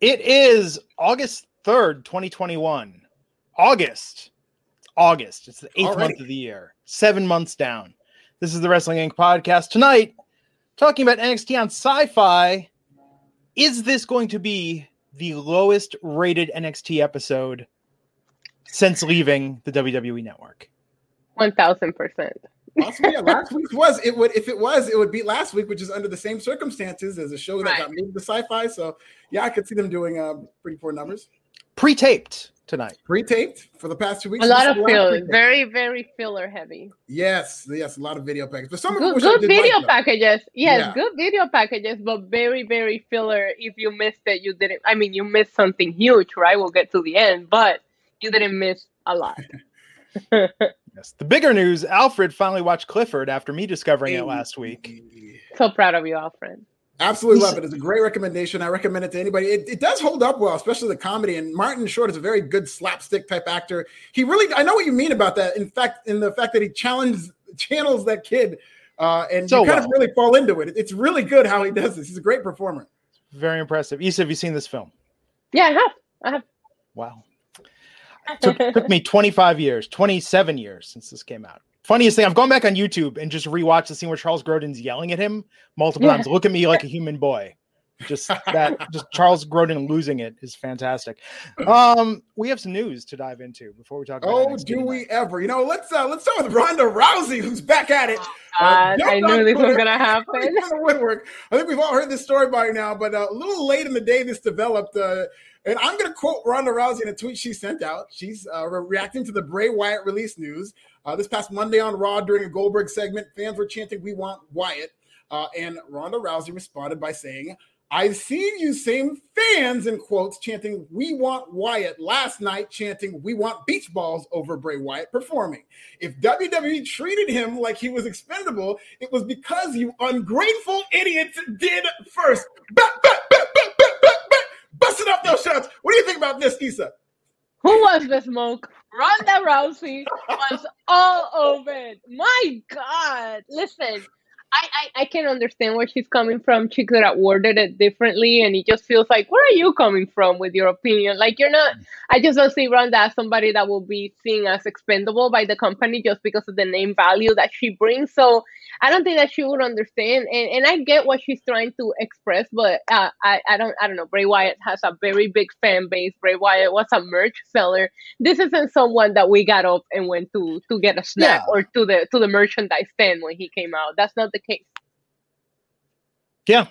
It is August 3rd, 2021. August. August. It's the eighth month of the year, seven months down. This is the Wrestling Inc. podcast. Tonight, talking about NXT on Syfy. Is this going to be the lowest rated NXT episode since leaving the WWE network? 1000%. Last week, yeah, last week was it would if it was it would be last week, which is under the same circumstances as a show that right. got moved to Syfy. So yeah, I could see them doing uh, pretty poor numbers. Pre-taped tonight. Pre-taped for the past two weeks. A lot of filler, very very filler heavy. Yes, yes, a lot of video packages. But some good, good video like, packages. Yes, yeah. good video packages, but very very filler. If you missed it, you didn't. I mean, you missed something huge, right? We'll get to the end, but you didn't miss a lot. Yes. The bigger news Alfred finally watched Clifford after me discovering it last week. so proud of you, Alfred. Absolutely love it. It's a great recommendation. I recommend it to anybody. It, it does hold up well, especially the comedy. And Martin Short is a very good slapstick type actor. He really, I know what you mean about that. In fact, in the fact that he challenged, channels that kid, uh, and So you kind of really fall into it. It's really good how he does this. He's a great performer. Very impressive. Issa, have you seen this film? Yeah, I have. I have. Wow. Took, took me 25 years, 27 years since this came out. Funniest thing, I've gone back on YouTube and just rewatched the scene where Charles Grodin's yelling at him multiple Yeah. times. Look at me like a human boy. Just that, just Charles Grodin losing it is fantastic. Um, we have some news to dive into before we talk. About Oh, do tonight. we ever? You know, let's uh, let's start with Ronda Rousey, who's back at it. Uh, God, I on knew this was gonna happen. coming the woodwork. I think we've all heard this story by now, but uh, a little late in the day this developed. Uh, and I'm going to quote Ronda Rousey in a tweet she sent out. She's uh, re- reacting to the Bray Wyatt release news. Uh, this past Monday on Raw during a Goldberg segment, fans were chanting, We want Wyatt. Uh, and Ronda Rousey responded by saying, I've seen you same fans in quotes chanting, We want Wyatt last night, chanting, We want beach balls over Bray Wyatt performing. If WWE treated him like he was expendable, it was because you ungrateful idiots did first. Ba- ba- ba- ba- ba- ba- ba- Busting up those shots. What do you think about this, Issa? Who was the smoke? Ronda Rousey was all over it. My God. Listen, I, I, I can understand where she's coming from. She could have worded it differently, and it just feels like, where are you coming from with your opinion? Like, you're not, I just don't see Ronda as somebody that will be seen as expendable by the company just because of the name value that she brings. So I don't think that she would understand. And, and I get what she's trying to express, but uh, I, I don't I don't know. Bray Wyatt has a very big fan base. Bray Wyatt was a merch seller this isn't someone that we got up and went to to get a snack Yeah. or to the to the merchandise stand when he came out. That's not the case. Yeah.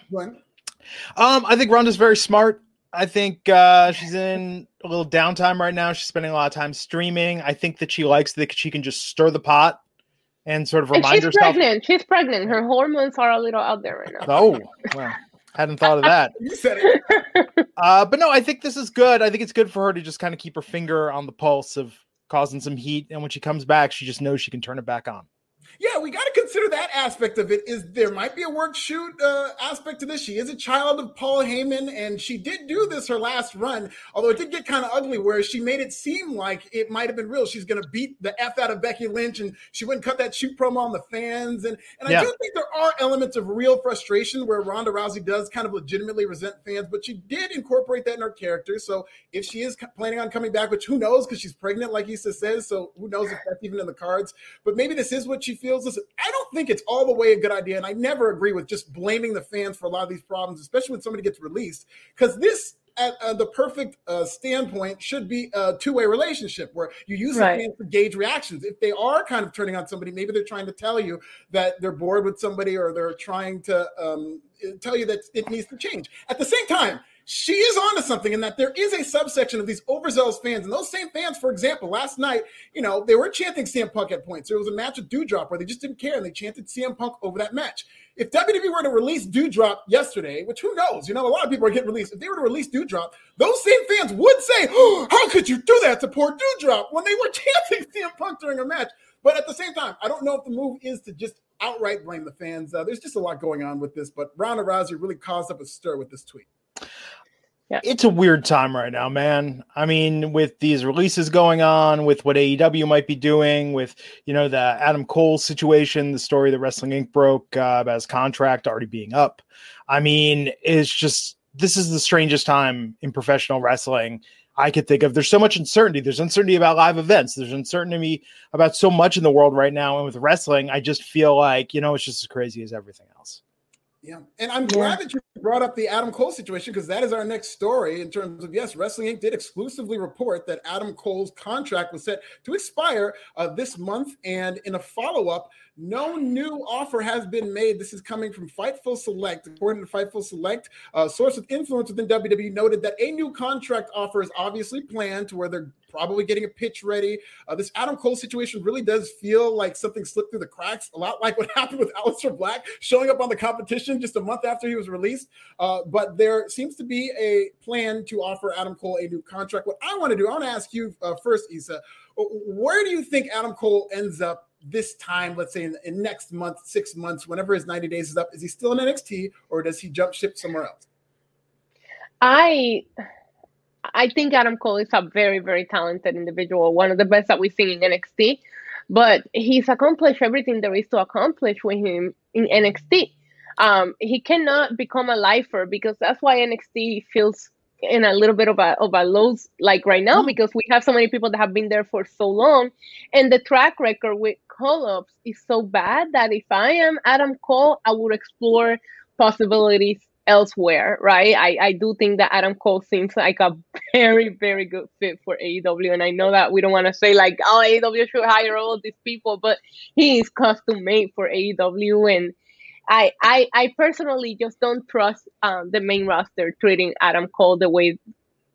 Um, I think Ronda's very smart. I think uh, she's in a little downtime right now. She's spending a lot of time streaming. I think that she likes that she can just stir the pot and sort of And remind she's herself. pregnant. She's pregnant. Her hormones are a little out there right now. Oh, well, hadn't thought of that. You said it. Uh, but no, I think this is good. I think it's good for her to just kind of keep her finger on the pulse of causing some heat. And when she comes back, she just knows she can turn it back on. Yeah, we got to consider that aspect of it. Is there might be a work shoot uh, aspect to this? She is a child of Paul Heyman, and she did do this her last run. Although it did get kind of ugly, where she made it seem like it might have been real. She's going to beat the f out of Becky Lynch, and she wouldn't cut that shoot promo on the fans. And and Yeah. I do think there are elements of real frustration where Ronda Rousey does kind of legitimately resent fans, but she did incorporate that in her character. So if she is planning on coming back, which who knows because she's pregnant, like Issa says, so who knows if that's even in the cards. But maybe this is what she feels. Listen, I don't think it's all the way a good idea, and I never agree with just blaming the fans for a lot of these problems, especially when somebody gets released, because this. At uh, the perfect uh, standpoint, should be a two-way relationship where you use Right. the fans to gauge reactions. If they are kind of turning on somebody, maybe they're trying to tell you that they're bored with somebody, or they're trying to um, tell you that it needs to change. At the same time, she is onto something in that there is a subsection of these overzealous fans. And those same fans, for example, last night, you know, they were chanting CM Punk at points. There was a match with Doudrop where they just didn't care and they chanted CM Punk over that match. If WWE were to release Doudrop yesterday, which who knows, you know, a lot of people are getting released. If they were to release Doudrop, those same fans would say, oh, How could you do that to poor Doudrop when they were chanting CM Punk during a match? But at the same time, I don't know if the move is to just outright blame the fans. Uh, there's just a lot going on with this, but Ronda Rousey really caused up a stir with this tweet. Yeah. It's a weird time right now, man. I mean, with these releases going on, with what AEW might be doing, with you know the Adam Cole situation, the story that Wrestling Inc. broke uh, about his contract already being up. I mean, it's just this is the strangest time in professional wrestling I could think of. There's so much uncertainty. There's uncertainty about live events. There's uncertainty about so much in the world right now. And with wrestling, I just feel like you know it's just as crazy as everything else. Yeah. And I'm glad that you brought up the Adam Cole situation because that is our next story in terms of yes, Wrestling Inc. did exclusively report that Adam Cole's contract was set to expire uh, this month. And in a follow up, no new offer has been made. This is coming from Fightful Select. According to Fightful Select, a source of influence within WWE noted that a new contract offer is obviously planned to where they're probably getting a pitch ready. Uh, this Adam Cole situation really does feel like something slipped through the cracks, a lot like what happened with Aleister Black showing up on the competition just a month after he was released. Uh, but there seems to be a plan to offer Adam Cole a new contract. What I want to do, I want to ask you uh, first, Isa, where do you think Adam Cole ends up this time, let's say in, in, next month, six months, whenever his 90 days is up, is he still in NXT or does he jump ship somewhere else? I I think Adam Cole is a very, very talented individual, one of the best that we've seen in NXT. But he's accomplished everything there is to accomplish with him in NXT. Um, he cannot become a lifer because that's why NXT feels in a little bit of a of a low like right now mm-hmm. because we have so many people that have been there for so long, and the track record with call ups is so bad that if I am Adam Cole, I would explore possibilities elsewhere, right? I, I do think that Adam Cole seems like a very, very good fit for AEW. And I know that we don't want to say like, oh, AEW should hire all these people, but he is custom made for AEW. And I, I, I personally just don't trust um, the main roster treating Adam Cole the way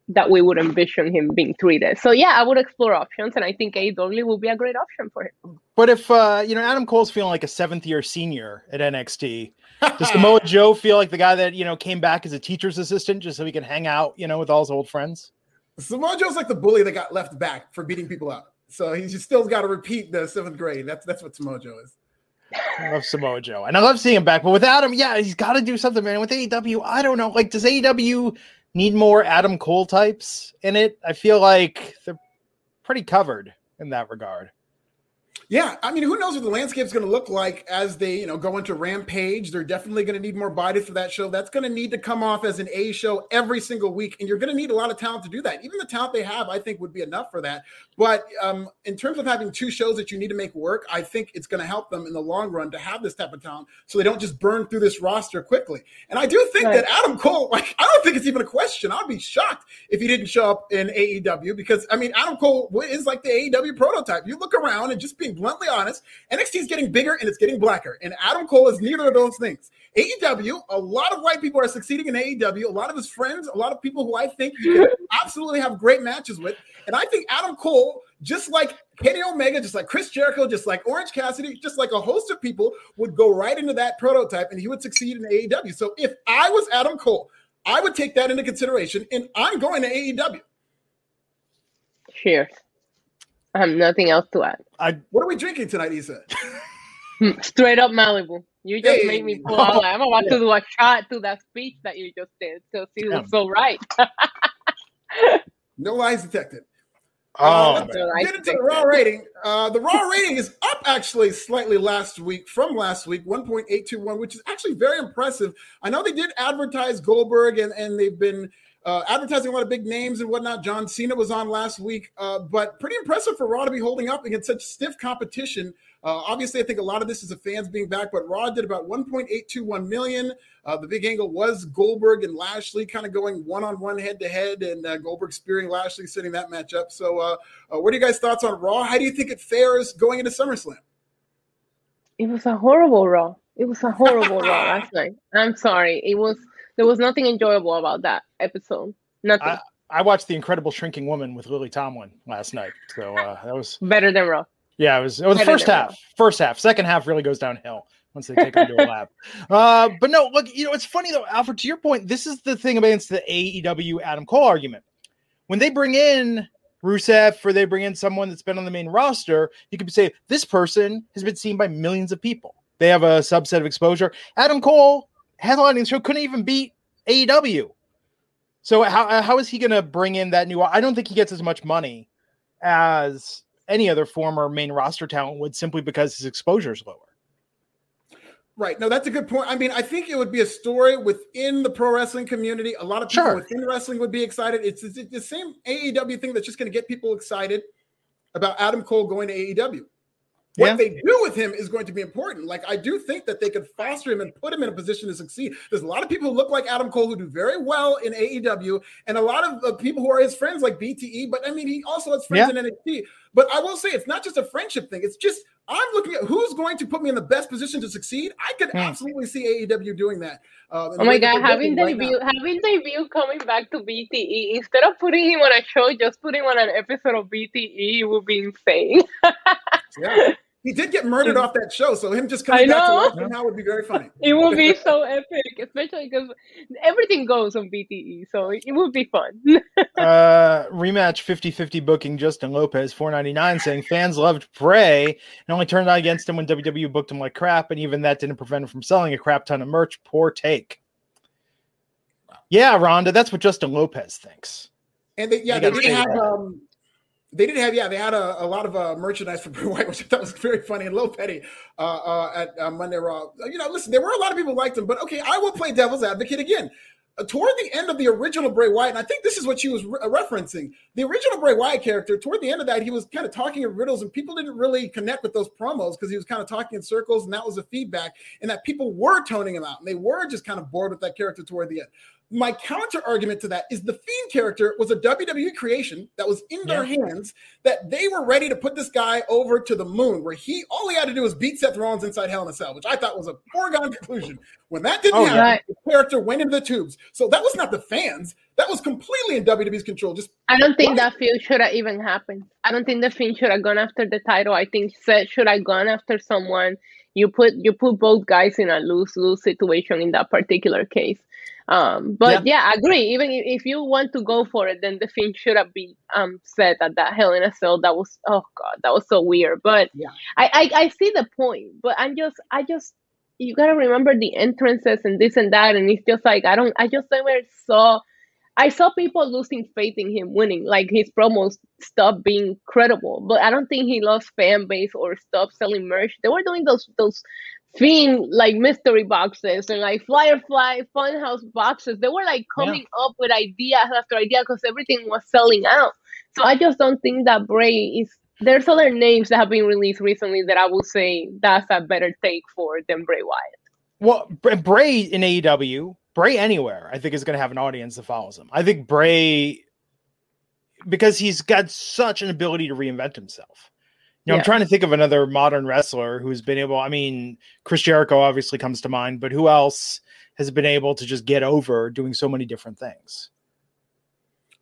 that we would envision him being treated. So yeah, I would explore options, and I think AEW would be a great option for him. But if uh, you know Adam Cole's feeling like a seventh year senior at NXT, does Samoa Joe feel like the guy that you know came back as a teacher's assistant just so he can hang out, you know, with all his old friends? Samoa Joe's like the bully that got left back for beating people up. So he's just still got to repeat the seventh grade. That's that's what Samoa Joe is. I love Samoa Joe, and I love seeing him back. But without him, yeah, he's got to do something, man. With AEW, I don't know. Like, does AEW need more Adam Cole types in it. I feel like they're pretty covered in that regard. Yeah, I mean, who knows what the landscape is going to look like as they, you know, go into Rampage. They're definitely going to need more bodies for that show. That's going to need to come off as an A show every single week, and you're going to need a lot of talent to do that. Even the talent they have, I think, would be enough for that. But um, in terms of having two shows that you need to make work, I think it's going to help them in the long run to have this type of talent, so they don't just burn through this roster quickly. And I do think right. that Adam Cole, like, I don't think it's even a question. I'd be shocked if he didn't show up in AEW because I mean, Adam Cole is like the AEW prototype. You look around and just being bluntly honest, NXT is getting bigger and it's getting blacker. And Adam Cole is neither of those things. AEW, a lot of white people are succeeding in AEW. A lot of his friends, a lot of people who I think can absolutely have great matches with. And I think Adam Cole, just like Kenny Omega, just like Chris Jericho, just like Orange Cassidy, just like a host of people, would go right into that prototype and he would succeed in AEW. So if I was Adam Cole, I would take that into consideration and I'm going to AEW. Cheers. I have nothing else to add. I, what are we drinking tonight, Isa? Straight up Malibu. You just hey. made me pull out. I'm about yeah. to do a shot to that speech that you just did. So see, yeah. was so right. no lies detected. Oh, uh, get into the raw rating. Uh, the raw rating is up actually slightly last week from last week, 1.821, which is actually very impressive. I know they did advertise Goldberg and, and they've been uh, advertising a lot of big names and whatnot. John Cena was on last week, uh, but pretty impressive for Raw to be holding up against such stiff competition. Uh, obviously, I think a lot of this is the fans being back, but Raw did about 1.821 million. Uh, the big angle was Goldberg and Lashley kind of going one on one head to head, and uh, Goldberg spearing Lashley, setting that match up. So, uh, what are you guys' thoughts on Raw? How do you think it fares going into SummerSlam? It was a horrible Raw. It was a horrible Raw last night. I'm sorry. It was There was nothing enjoyable about that episode. Nothing. I, I watched The Incredible Shrinking Woman with Lily Tomlin last night, so uh, that was better than Raw. Yeah, it was. It was the first half. First half. Second half really goes downhill once they take them to a lab. Uh, but no, look, you know, it's funny though, Alfred. To your point, this is the thing against the AEW Adam Cole argument. When they bring in Rusev or they bring in someone that's been on the main roster, you could say this person has been seen by millions of people. They have a subset of exposure. Adam Cole headlining show couldn't even beat AEW. So how uh, how is he going to bring in that new? I don't think he gets as much money as any other former main roster talent would, simply because his exposure is lower. Right. No, that's a good point. I mean, I think it would be a story within the pro wrestling community. A lot of people Sure. within wrestling would be excited. It's, it's the same AEW thing that's just going to get people excited about Adam Cole going to AEW. What Yeah. they do with him is going to be important. Like, I do think that they could foster him and put him in a position to succeed. There's a lot of people who look like Adam Cole who do very well in AEW, and a lot of uh, people who are his friends, like BTE. But I mean, he also has friends in NXT. But I will say, it's not just a friendship thing. It's just I'm looking at who's going to put me in the best position to succeed. I could Hmm. absolutely see AEW doing that. Uh, Oh my god, having right now. debut having debut coming back to BTE instead of putting him on a show, just putting him on an episode of BTE would be insane. Yeah. He did get murdered off that show, so him just coming I back to know. life somehow would be very funny. It would be so epic, especially because everything goes on BTE, so it, it would be fun. uh, rematch 50-50 booking Justin Lopez 499 saying fans loved Bray and only turned out against him when WWE booked him like crap, and even that didn't prevent him from selling a crap ton of merch. Poor take. Yeah, Ronda, that's what Justin Lopez thinks. And they, yeah, You they did say have um, they did have yeah, they had a, a lot of uh, merchandise for Bray Wyatt, which I thought was very funny and low petty uh, uh, at uh, Monday Raw. You know, listen, there were a lot of people liked him, but okay, I will play devil's advocate again. Uh, toward the end of the original Bray Wyatt, and I think this is what she was re- referencing. The original Bray Wyatt character, toward the end of that, he was kind of talking in riddles, and people didn't really connect with those promos because he was kind of talking in circles, and that was the feedback, and that people were toning him out, and they were just kind of bored with that character toward the end. My counter argument to that is the Fiend character was a WWE creation that was in their hands that they were ready to put this guy over to the moon, where he all he had to do was beat Seth Rollins inside Hell in a Cell, which I thought was a foregone conclusion. When that didn't Oh, happen, yeah. the character went into the tubes. So that was not the fans; that was completely in WWE's control. Just I don't think What? that feud should have even happened. I don't think the Fiend should have gone after the title. I think Seth should have gone after someone. You put you put both guys in a lose lose situation in that particular case. Um, but yeah. I agree. Even if, you want to go for it, then the thing should have been um set at that Hell in a Cell. That was oh god, that was so weird. But Yeah. I, I I see the point. But I'm just I just you gotta remember the entrances and this and that, and it's just like I don't I just never saw I saw people losing faith in him winning, like his promos stopped being credible. But I don't think he lost fan base or stopped selling merch. They were doing those those fiend like mystery boxes and like Firefly Funhouse boxes. They were like coming up with ideas after idea because everything was selling out. So I just don't think that Bray is. There's other names that have been released recently that I would say that's a better take for than Bray Wyatt. Well, Br- Bray in AEW, Bray anywhere, I think is going to have an audience that follows him. I think Bray, because he's got such an ability to reinvent himself. You know, Yeah. I'm trying to think of another modern wrestler who's been able. I mean, Chris Jericho obviously comes to mind, but who else has been able to just get over doing so many different things?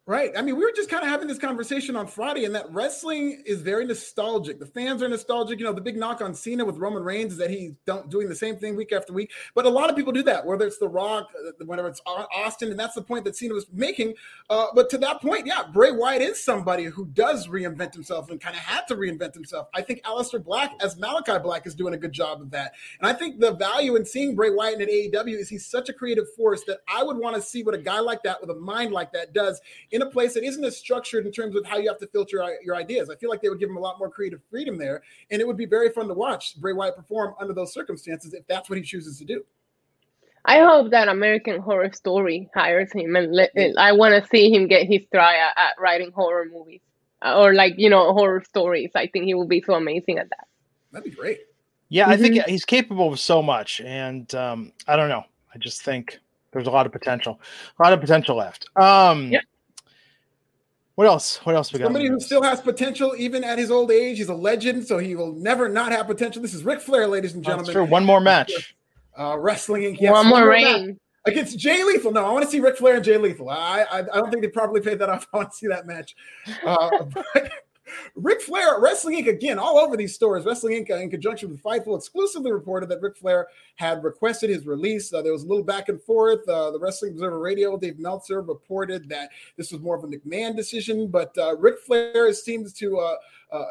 Right. I mean, we were just kind of having this conversation on Friday, and that wrestling is very nostalgic. The fans are nostalgic. You know, the big knock on Cena with Roman Reigns is that he's don't doing the same thing week after week. But a lot of people do that, whether it's The Rock, uh, whether it's Austin, and that's the point that Cena was making. Uh, but to that point, yeah, Bray Wyatt is somebody who does reinvent himself and kind of had to reinvent himself. I think Aleister Black, as Malachi Black, is doing a good job of that. And I think the value in seeing Bray Wyatt in AEW is he's such a creative force that I would want to see what a guy like that with a mind like that does in a place that isn't as structured in terms of how you have to filter your, your ideas. I feel like they would give him a lot more creative freedom there, and it would be very fun to watch Bray Wyatt perform under those circumstances if that's what he chooses to do. I hope that American Horror Story hires him, and let, I want to see him get his try at, at writing horror movies uh, or like you know horror stories. I think he will be so amazing at that. That'd be great. Yeah, I think Mhm. he's capable of so much, and um, I don't know. I just think there's a lot of potential, a lot of potential left. Um, Yeah. What else? What else we got? Somebody who still has potential even at his old age. He's a legend, so he will never not have potential. This is Ric Flair, ladies and gentlemen. true. One more match. Uh, wrestling Inc. Yes, One more match. reign. against Jay Lethal. No, I want to see Ric Flair and Jay Lethal. I I, I don't think they probably paid that off. I want to see that match. Uh, Ric Flair, Wrestling Inc. again, all over these stories. Wrestling Inc. In conjunction with Fightful exclusively reported that Ric Flair had requested his release. Uh, there was a little back and forth. Uh, the Wrestling Observer Radio, Dave Meltzer, reported that this was more of a McMahon decision, but uh, Ric Flair seems to uh, uh,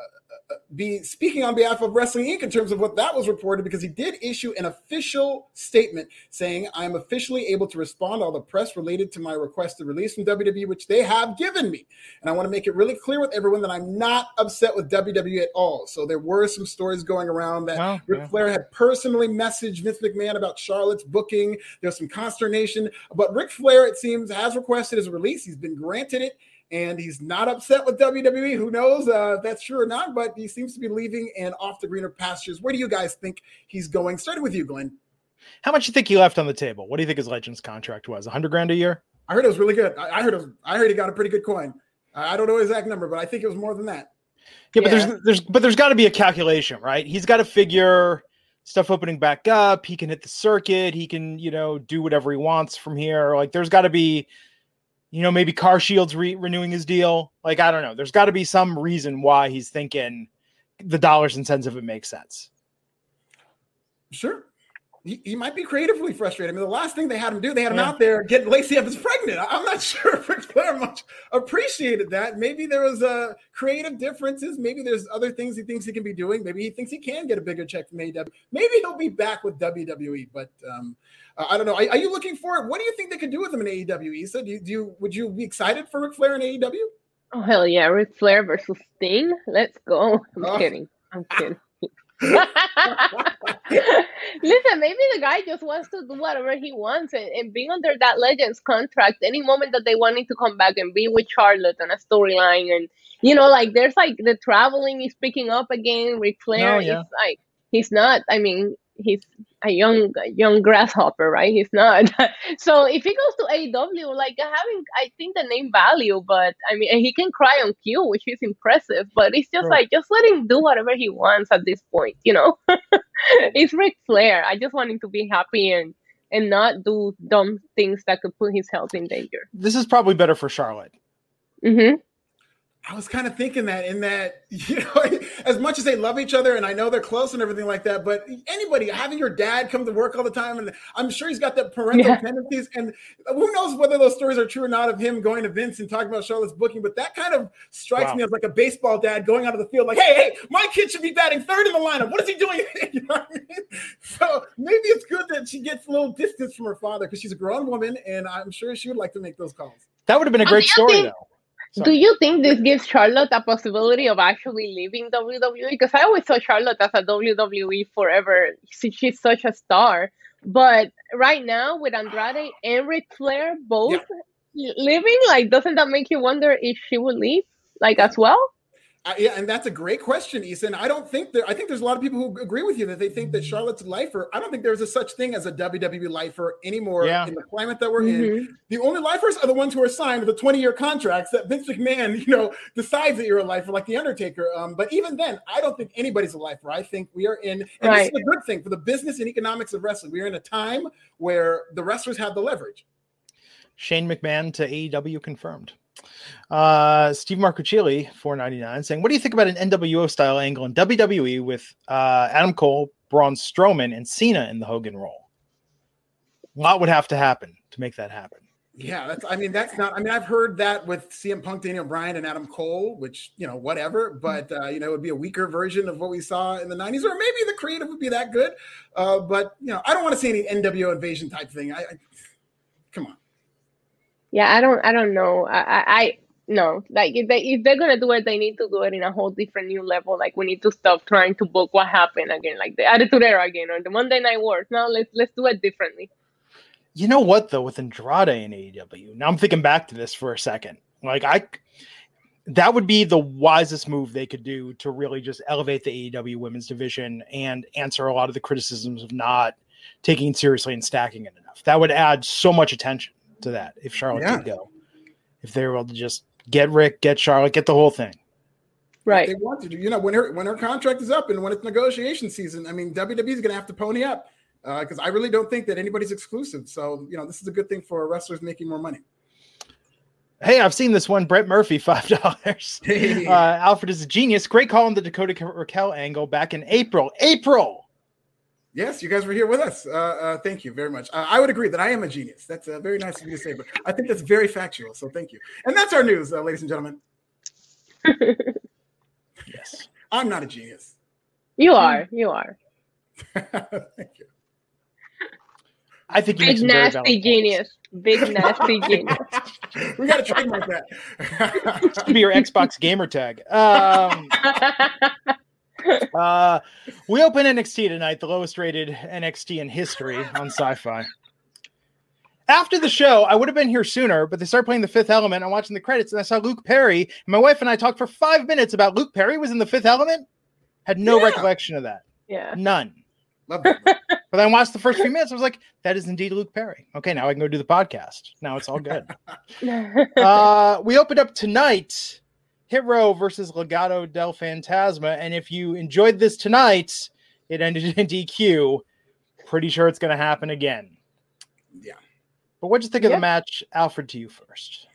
be speaking on behalf of Wrestling Inc. in terms of what that was reported because he did issue an official statement saying, I am officially able to respond to all the press related to my requested release from WWE, which they have given me. And I want to make it really clear with everyone that I'm not upset with WWE at all. So there were some stories going around that oh, Ric yeah. Flair had personally messaged Vince McMahon about Charlotte's booking. There's some consternation, but Ric Flair, it seems, has requested his release. He's been granted it and he's not upset with WWE. Who knows uh, if that's true or not? But he seems to be leaving and off to greener pastures. Where do you guys think he's going? Starting with you, Glenn. How much you think he left on the table? What do you think his Legends contract was? hundred grand a year? I heard it was really good. I, heard it was, I heard he got a pretty good coin. I don't know his exact number, but I think it was more than that. Yeah, yeah. but there's there's but there's got to be a calculation, right? He's got to figure stuff opening back up. He can hit the circuit. He can you know do whatever he wants from here. Like there's got to be you know, maybe CarShield's re- renewing his deal. Like, I don't know. There's got to be some reason why he's thinking the dollars and cents of it makes sense. Sure he, he, might be creatively frustrated. I mean, the last thing they had him do, they had him yeah. out there getting Lacey Evans pregnant. I'm not sure if Ric Flair much appreciated that. Maybe there was uh, creative differences. Maybe there's other things he thinks he can be doing. Maybe he thinks he can get a bigger check from AEW. Maybe he'll be back with WWE. But um, I don't know. Are, are, you looking for it? What do you think they could do with him in AEW? Issa, do you, do you would you be excited for Ric Flair in AEW? Oh hell yeah, Ric Flair versus Sting. Let's go. I'm oh. kidding. I'm kidding. Listen, maybe the guy just wants to do whatever he wants and, and being under that Legends contract, any moment that they wanted to come back and be with Charlotte on a storyline and you know, like there's like the traveling is picking up again. Ric Flair oh, yeah. is like he's not I mean, he's a young young grasshopper, right? He's not. so if he goes to AW, like having, I think the name value, but I mean, he can cry on cue, which is impressive. But it's just like just let him do whatever he wants at this point, you know. it's Ric Flair. I just want him to be happy and and not do dumb things that could put his health in danger. This is probably better for Charlotte. Mm-hmm. I was kind of thinking that in that, you know, as much as they love each other and I know they're close and everything like that, but anybody having your dad come to work all the time, and I'm sure he's got that parental yeah. tendencies. And who knows whether those stories are true or not of him going to Vince and talking about Charlotte's booking, but that kind of strikes wow. me as like a baseball dad going out of the field, like, hey, hey, my kid should be batting third in the lineup. What is he doing? you know I mean? So maybe it's good that she gets a little distance from her father because she's a grown woman and I'm sure she would like to make those calls. That would have been a great story, though. Do you think this gives Charlotte a possibility of actually leaving WWE? Because I always saw Charlotte as a WWE forever. She's such a star. But right now, with Andrade and Ric Flair both yeah. living, like, doesn't that make you wonder if she would leave, like, as well? Uh, yeah, and that's a great question, Ethan. I don't think there. I think there's a lot of people who agree with you that they think that Charlotte's a lifer. I don't think there's a such thing as a WWE lifer anymore yeah. in the climate that we're mm-hmm. in. The only lifers are the ones who are signed with the 20 year contracts that Vince McMahon, you know, decides that you're a lifer, like the Undertaker. Um, but even then, I don't think anybody's a lifer. I think we are in, and right. this is a good thing for the business and economics of wrestling. We are in a time where the wrestlers have the leverage. Shane McMahon to AEW confirmed. Uh, Steve Marcucci, four ninety nine, saying, "What do you think about an NWO style angle in WWE with uh, Adam Cole, Braun Strowman, and Cena in the Hogan role? A lot would have to happen to make that happen?" Yeah, that's. I mean, that's not. I mean, I've heard that with CM Punk, Daniel Bryan, and Adam Cole, which you know, whatever. But uh, you know, it would be a weaker version of what we saw in the '90s, or maybe the creative would be that good. Uh, but you know, I don't want to see any NWO invasion type thing. I, I come on yeah i don't i don't know. I i, no. Like if, they, if they're gonna do it they need to do it in a whole different new level. Like we need to stop trying to book what happened again like the attitude era again or the monday night wars. Now let's let's do it differently. You know what though? With andrade in aew now i'm thinking back to this for a second. Like i that would be the wisest move they could do to really just elevate the AEW women's division and answer a lot of the criticisms of not taking it seriously and stacking it enough. That would add so much attention to that if Charlotte yeah. go. If they were able to just get Ric, get Charlotte, get the whole thing. Right. If they want to do, you know, when her when her contract is up and when it's negotiation season, I mean, WWE is going to have to pony up. because uh, I really don't think that anybody's exclusive. So you know, this is a good thing for wrestlers making more money. Hey, I've seen this one. Brett Murphy, five dollars. Uh, Alfred is a genius. Great call on the Dakota Raquel angle back in April. April. Yes, you guys were here with us. Uh, uh, thank you very much. Uh, I would agree that I am a genius. That's uh, very nice of you to say, but I think that's very factual. So thank you. And that's our news, uh, ladies and gentlemen. yes, I'm not a genius. You are. You are. thank you. I think you big nasty genius. Big nasty genius. we got to trademark that. be your Xbox gamer tag. Um, uh, we open NXT tonight, the lowest rated NXT in history on Syfy. After the show, I would have been here sooner, but they started playing the Fifth Element. I'm watching the credits, and I saw Luke Perry. My wife and I talked for five minutes about Luke Perry was in the Fifth Element. Had no yeah. recollection of that. Yeah, none. Love that. but then I watched the first few minutes. I was like, "That is indeed Luke Perry." Okay, now I can go do the podcast. Now it's all good. uh, we opened up tonight Hit Row versus Legado del Fantasma. And if you enjoyed this tonight, it ended in DQ. Pretty sure it's going to happen again. Yeah. But what'd you think of the match? Alfred, to you first.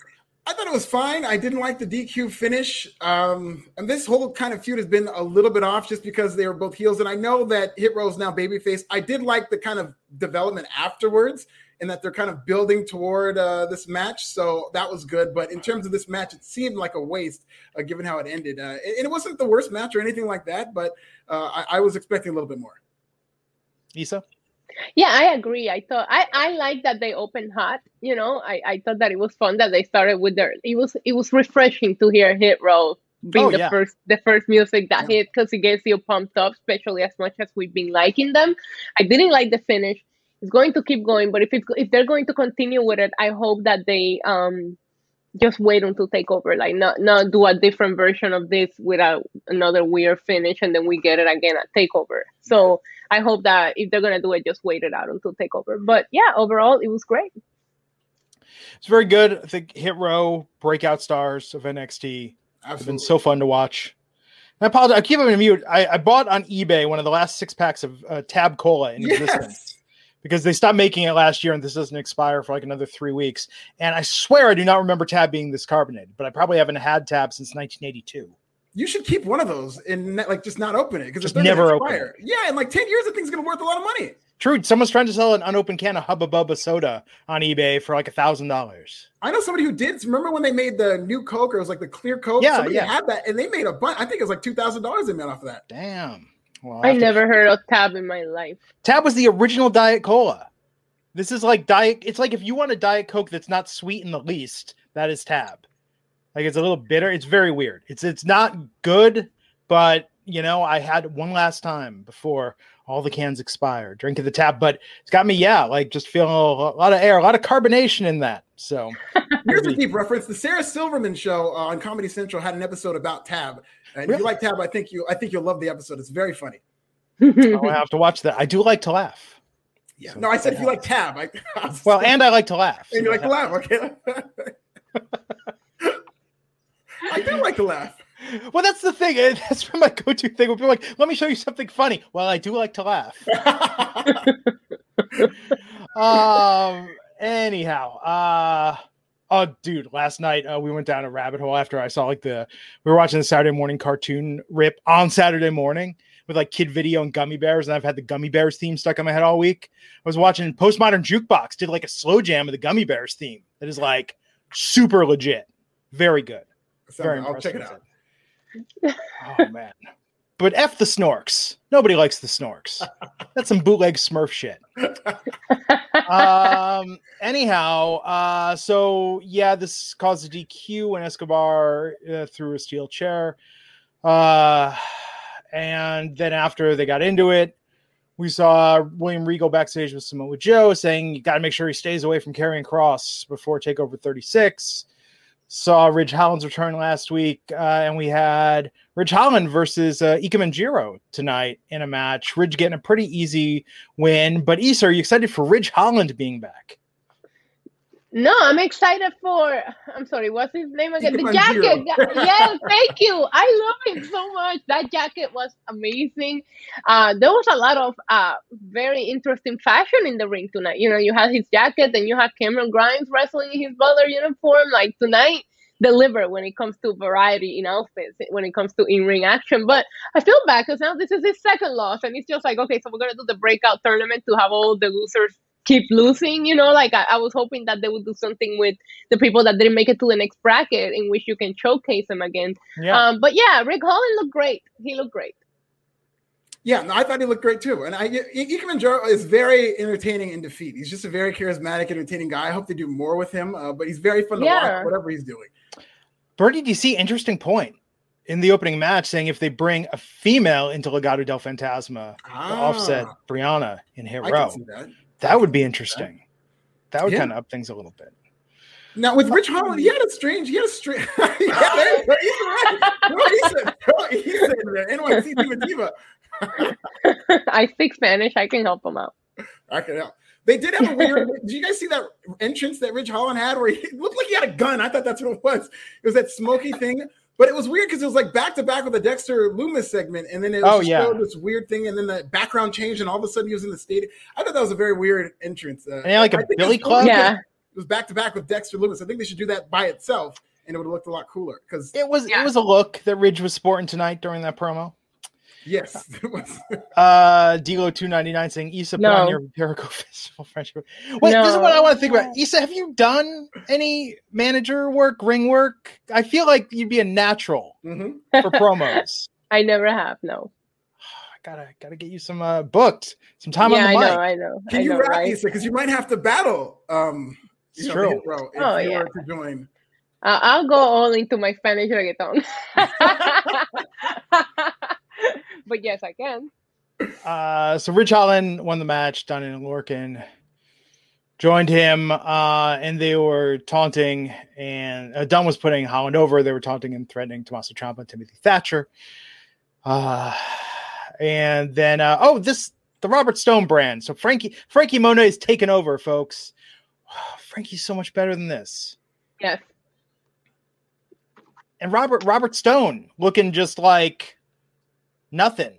I thought it was fine. I didn't like the DQ finish. Um, and this whole kind of feud has been a little bit off just because they were both heels. And I know that Hit Row is now babyface. I did like the kind of development afterwards and that they're kind of building toward uh, this match. So that was good. But in terms of this match, it seemed like a waste uh, given how it ended. Uh, and it wasn't the worst match or anything like that, but uh, I, I, was expecting a little bit more. Isa? Yeah, I agree. I thought I, I like that they opened hot. You know, I, I thought that it was fun that they started with their. It was it was refreshing to hear Hit Row being oh, the yeah. first the first music that yeah. hit because it gets you pumped up, especially as much as we've been liking them. I didn't like the finish it's going to keep going. But if it, if they're going to continue with it, I hope that they um just wait until takeover, like not not do a different version of this without another weird finish, and then we get it again at takeover. So I hope that if they're gonna do it, just wait it out until takeover. But yeah, overall, it was great. It's very good. I think Hit Row breakout stars of NXT have been so fun to watch. I apologize. I keep them in mute. I, I, bought on eBay one of the last six packs of uh, Tab Cola in yes. Because they stopped making it last year and this doesn't expire for like another three weeks. And I swear I do not remember Tab being this carbonated, but I probably haven't had Tab since 1982. You should keep one of those and like just not open it because it's never open. Yeah, in like 10 years, the thing's gonna be worth a lot of money. True. Someone's trying to sell an unopened can of Hubba Bubba soda on eBay for like a thousand dollars. I know somebody who did. Remember when they made the new Coke? Or it was like the clear Coke. Yeah, somebody yeah. had that, and they made a bunch. I think it was like two thousand dollars they made off of that. Damn. Well, I never to... heard of Tab in my life. Tab was the original Diet Cola. This is like diet. It's like if you want a diet coke that's not sweet in the least, that is Tab. Like it's a little bitter. It's very weird. It's it's not good, but you know I had one last time before all the cans expire. Drinking the Tab, but it's got me yeah, like just feeling a, lot of air, a lot of carbonation in that. So here's a deep reference: the Sarah Silverman show uh, on Comedy Central had an episode about Tab. And really? if you like Tab, I think you I think you'll love the episode. It's very funny. oh, I have to watch that. I do like to laugh. Yeah. So no, I said if you like tab. I, I well, and I like to laugh. And so you like to laugh. Okay. I do like to laugh. Well, that's the thing. That's my go-to thing. When people like, "Let me show you something funny." Well, I do like to laugh. um. Anyhow, uh, oh, dude, last night uh, we went down a rabbit hole after I saw like the we were watching the Saturday morning cartoon rip on Saturday morning, with like kid video and gummy bears, and I've had the gummy bears theme stuck in my head all week. I was watching Postmodern Jukebox did like a slow jam of the gummy bears theme that is like super legit, very good. Very I'll check it out. oh man. But F the Snorks. Nobody likes the Snorks. That's some bootleg Smurf shit. um, anyhow, uh, so yeah, this caused a DQ and Escobar uh, threw a steel chair. Uh, and then after they got into it, we saw William Regal backstage with Samoa Joe saying you got to make sure he stays away from Karrion Kross before Takeover 36. Saw Ridge Holland's return last week, uh, and we had Ridge Holland versus uh, Jiro tonight in a match. Ridge getting a pretty easy win, but Issa, are you excited for Ridge Holland being back? No, I'm excited for. I'm sorry, what's his name again? The jacket. Yes, thank you. I love him so much. That jacket was amazing. Uh, there was a lot of uh, very interesting fashion in the ring tonight. You know, you had his jacket, and you had Cameron Grimes wrestling in his Butler uniform. Like tonight, deliver when it comes to variety in outfits, when it comes to in ring action. But I feel bad because now this is his second loss, and it's just like, okay, so we're gonna do the breakout tournament to have all the losers keep losing. You know, like I, I was hoping that they would do something with the people that didn't make it to the next bracket, in which you can showcase them again. Yeah. Um, but yeah, Ridge Holland looked great. He looked great. Yeah, no, I thought he looked great too. And I, Ikemen Jiro is very entertaining in defeat. He's just a very charismatic, entertaining guy. I hope they do more with him. Uh, but he's very fun to Yeah. watch, whatever he's doing. Bernie DC, interesting point in the opening match, saying if they bring a female into Legado del Fantasma to offset Ah, Brianna in Hit I Row, can see that. that would be interesting. That would Yeah. kind of up things a little bit. Now with Ridge Holland, he had a strange, he had a strange. yeah, there you he's right. No, he said, no, he said that. NYC Diva Diva. I speak Spanish. I can help him out. I can help. They did have a weird. did you guys see that entrance that Ridge Holland had where he looked like he had a gun? I thought that's what it was. It was that smoky thing, but it was weird because it was like back to back with the Dexter Lumis segment, and then it was Oh, just yeah. this weird thing, and then the background changed, and all of a sudden he was in the stadium. I thought that was a very weird entrance. Uh, And yeah, like a I think Billy it's cool Club? Yeah. It was back to back with Dexter Lumis. I think they should do that by itself, and it would have looked a lot cooler. Because It was Yeah. it was a look that Ridge was sporting tonight during that promo. Yes. Uh Dilo two ninety nine saying Issa No. put on your Jericho Festival friendship. Wait, this is what I want to think about. Issa, have you done any manager work, ring work? I feel like you'd be a natural Mhm. for promos. I never have. No. I gotta gotta get you some uh booked, some time yeah, on I the mic. I know. I know. Can I you know, rap right? Issa? Because you might have to battle. Um, It's you know, true. the if Oh, you yeah. were to join. Uh, I'll go all into my Spanish reggaeton. But yes, I can. Uh, so Ridge Holland won the match. Dunne and Lorcan joined him, uh, and they were taunting. And uh, Dunne was putting Holland over. They were taunting and threatening Tommaso Ciampa and Timothy Thatcher. Uh, and then, uh, oh, this the Robert Stone brand. So Franky Franky Monet is taken over, folks. Franky's so much better than this. Yes. And Robert Robert Stone looking just like nothing.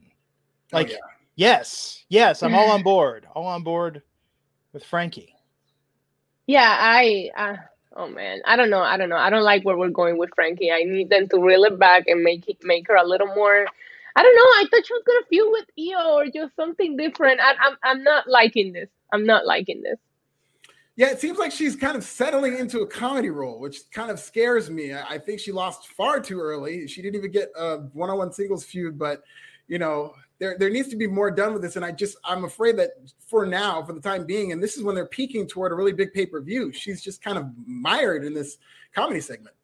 Oh, Like yeah. yes, yes, I'm all on board. All on board with Franky. Yeah, I. Uh, oh man, I don't know. I don't know. I don't like where we're going with Franky. I need them to reel it back and make it, make her a little more. I don't know. I thought she was gonna feud with Io or just something different. I, I'm I'm not liking this. I'm not liking this. Yeah, it seems like she's kind of settling into a comedy role, which kind of scares me. I, I think she lost far too early. She didn't even get a one-on-one singles feud, but you know, there there needs to be more done with this. And I just I'm afraid that for now, for the time being, and this is when they're peaking toward a really big pay-per-view, she's just kind of mired in this comedy segment.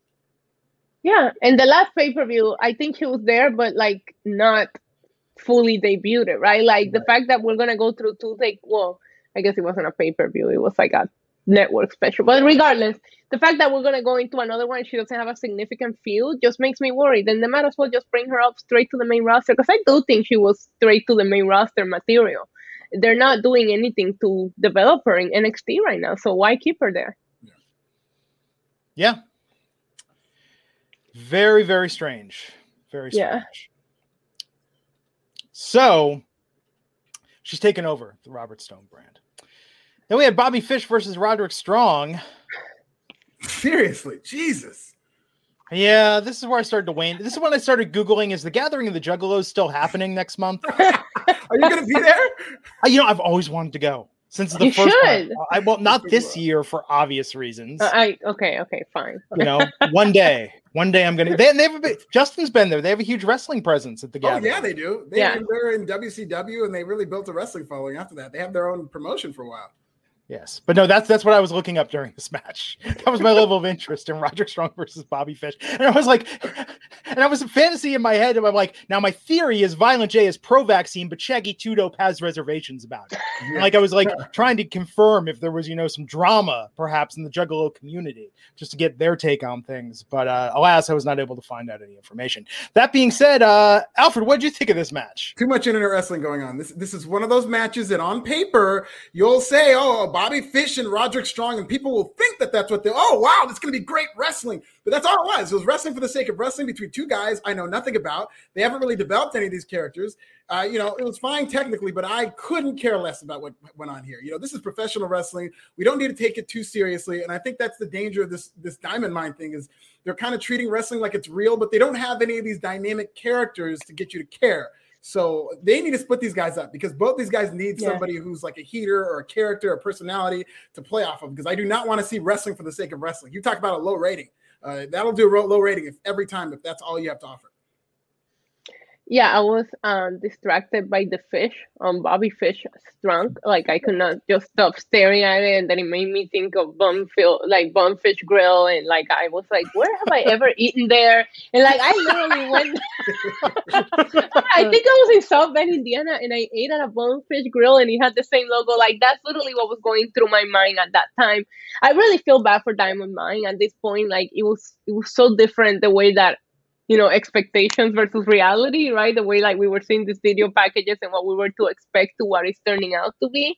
Yeah, and the last pay per view, I think she was there, but like not fully debuted, right? Like the fact that we're gonna go through two take. Well, I guess it wasn't a pay per view; it was like a network special. But regardless, the fact that we're gonna go into another one, she doesn't have a significant feud, just makes me worried. Then they might as well just bring her up straight to the main roster because I do think she was straight to the main roster material. They're not doing anything to develop her in NXT right now, so why keep her there? Yeah. Very, very strange. Very strange. Yeah. So she's taken over the Robert Stone brand. Then we had Bobby Fish versus Roderick Strong. Seriously, Jesus. Yeah, this is where I started to wane. This is when I started Googling is the gathering of the Juggalos still happening next month? Are you gonna be there? You know, I've always wanted to go since the You first should. one. I well, not this year for obvious reasons. Uh, I okay, okay, fine. you know, one day, one day I'm gonna. They, they have a bit. Justin's been there. They have a huge wrestling presence at the Oh yeah, they do. They, Yeah. They're in WCW and they really built a wrestling following after that. They have their own promotion for a while. Yes, but no, that's that's what I was looking up during this match. That was my level of interest in Roger Strong versus Bobby Fish, and I was like, and I was a fantasy in my head, and I'm like, now my theory is Violent J is pro-vaccine, but Shaggy Two Dope has reservations about it. And, like I was like trying to confirm if there was you know some drama perhaps in the Juggalo community just to get their take on things, but uh, alas, I was not able to find out any information. That being said, uh, Alfred, what did you think of this match? Too much internet wrestling going on. This this is one of those matches that on paper you'll say, "Oh, Bobby Fish and Roderick Strong, and people will think that that's what they. Oh wow, that's going to be great wrestling, but that's all it was. It was wrestling for the sake of wrestling between two guys I know nothing about. They haven't really developed any of these characters. Uh, you know, it was fine technically, but I couldn't care less about what went on here. You know, this is professional wrestling. We don't need to take it too seriously, and I think that's the danger of this this Diamond Mine thing is they're kind of treating wrestling like it's real, but they don't have any of these dynamic characters to get you to care. So they need to split these guys up because both these guys need yeah. somebody who's like a heater or a character or personality to play off of. Because I do not want to see wrestling for the sake of wrestling. You talk about a low rating. Uh, that'll do a low rating if every time if that's all you have to offer. Yeah, I was um, distracted by the fish, um, Bobby Fish drunk. Like I could not just stop staring at it, and then it made me think of Bonefield, like Bonefish Grill, and like I was like, where have I ever eaten there? And like I literally went. I think I was in South Bend, Indiana, and I ate at a Bonefish Grill, and it had the same logo. Like that's literally what was going through my mind at that time. I really feel bad for Diamond Mine at this point. Like it was, it was so different the way that you know expectations versus reality right the way like we were seeing these video packages and what we were to expect to what it's turning out to be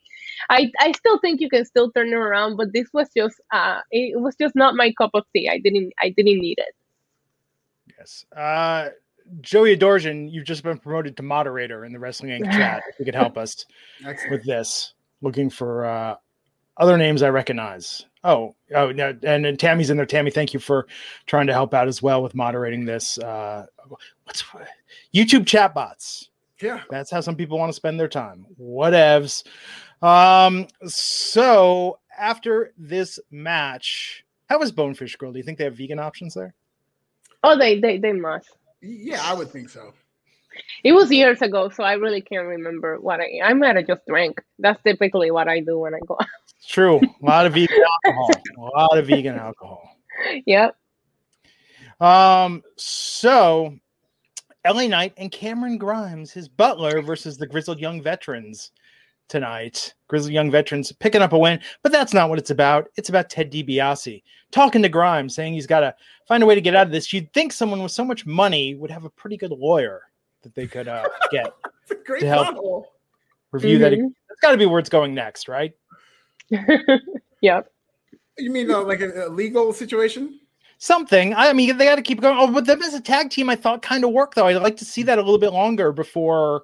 i i still think you can still turn it around but this was just uh it was just not my cup of tea i didn't i didn't need it yes uh Joey Adorjan, you've just been promoted to moderator in the Wrestling Inc. chat. If you could help us with this, looking for uh, other names I recognize. Oh, oh, no, and, and Tammy's in there. Tammy, thank you for trying to help out as well with moderating this. Uh, what's YouTube chatbots? Yeah, that's how some people want to spend their time. Whatevs. Um, so after this match, how was Bonefish Grill? Do you think they have vegan options there? Oh, they they they must. Yeah, I would think so. It was years ago, so I really can't remember what I. I might have just drank. That's typically what I do when I go out. True. A lot of vegan alcohol. A lot of vegan alcohol. Yep. Um. So, LA Knight and Cameron Grimes, his butler, versus the Grizzled Young Veterans tonight. Grizzled Young Veterans picking up a win, but that's not what it's about. It's about Ted DiBiase talking to Grimes, saying he's got to find a way to get out of this. You'd think someone with so much money would have a pretty good lawyer that they could uh, get to help review mm-hmm. that. That's got to be where it's going next, right? yep. You mean uh, like a, a, legal situation? Something. I mean, they got to keep going. Oh, but them as a tag team, I thought kind of worked though. I'd like to see that a little bit longer before,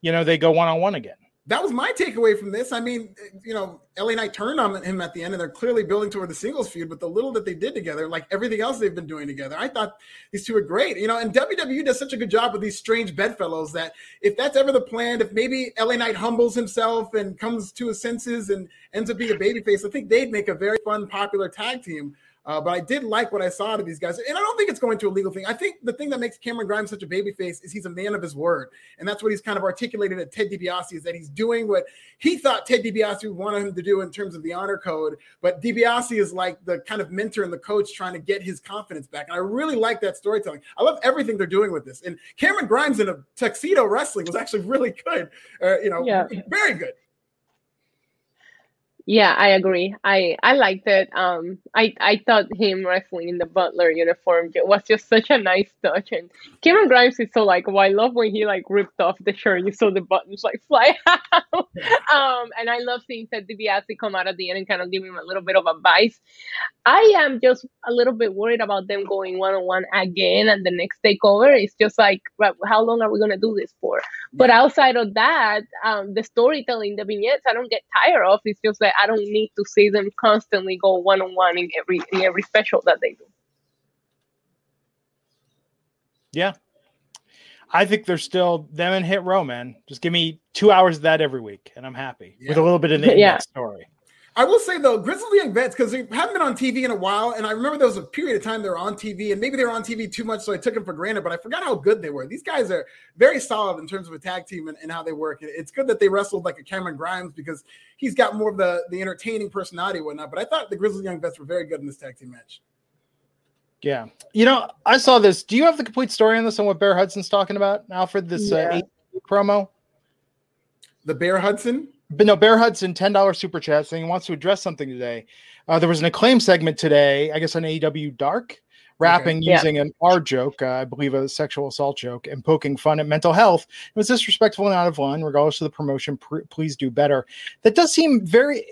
you know, they go one on one again that was my takeaway from this. I mean, you know, LA Knight turned on him at the end, and they're clearly building toward the singles feud. But the little that they did together, like everything else they've been doing together, I thought these two are great. You know, and WWE does such a good job with these strange bedfellows that if that's ever the plan, if maybe LA Knight humbles himself and comes to his senses and ends up being a babyface, I think they'd make a very fun, popular tag team. Uh, but I did like what I saw out of these guys, and I don't think it's going to a legal thing. I think the thing that makes Cameron Grimes such a babyface is he's a man of his word, and that's what he's kind of articulated at Ted DiBiase is that he's doing what he thought Ted DiBiase wanted him to do in terms of the honor code. But DiBiase is like the kind of mentor and the coach trying to get his confidence back, and I really like that storytelling. I love everything they're doing with this, and Cameron Grimes in a tuxedo wrestling was actually really good. Uh, you know, yeah. very good. Yeah, I agree. I I liked it. Um, I I thought him wrestling in the Butler uniform was just such a nice touch. And Cameron Grimes is so like, well, I love when he like ripped off the shirt. You saw the buttons like fly out. um, and I love seeing Ted DiBiase come out at the end and kind of give him a little bit of advice. I am just a little bit worried about them going one on one again and the next takeover. It's just like, how long are we gonna do this for? But outside of that, um, the storytelling, the vignettes, I don't get tired of. It's just that I don't need to see them constantly go one on one in every in every special that they do. Yeah. I think they're still them and Hit Row, man. Just give me two hours of that every week, and I'm happy yeah. with a little bit of the yeah. story. I will say though, Grizzly Young Vets, because they haven't been on TV in a while, and I remember there was a period of time they were on TV, and maybe they were on TV too much, so I took them for granted. But I forgot how good they were. These guys are very solid in terms of a tag team and, and how they work. It's good that they wrestled like a Cameron Grimes because he's got more of the the entertaining personality and whatnot. But I thought the Grizzly Young Vets were very good in this tag team match. Yeah, you know, I saw this. Do you have the complete story on this on what Bear Hudson's talking about, Alfred? This uh, yeah. uh, promo. The Bear Hudson but no, Bear Hudson, ten dollars super chat saying he wants to address something today. Uh, there was an Acclaimed segment today, I guess on AEW Dark, rapping Yeah. using an R joke, uh, I believe a sexual assault joke, and poking fun at mental health. It was disrespectful and out of line, regardless of the promotion. Pr- please do better. That does seem very,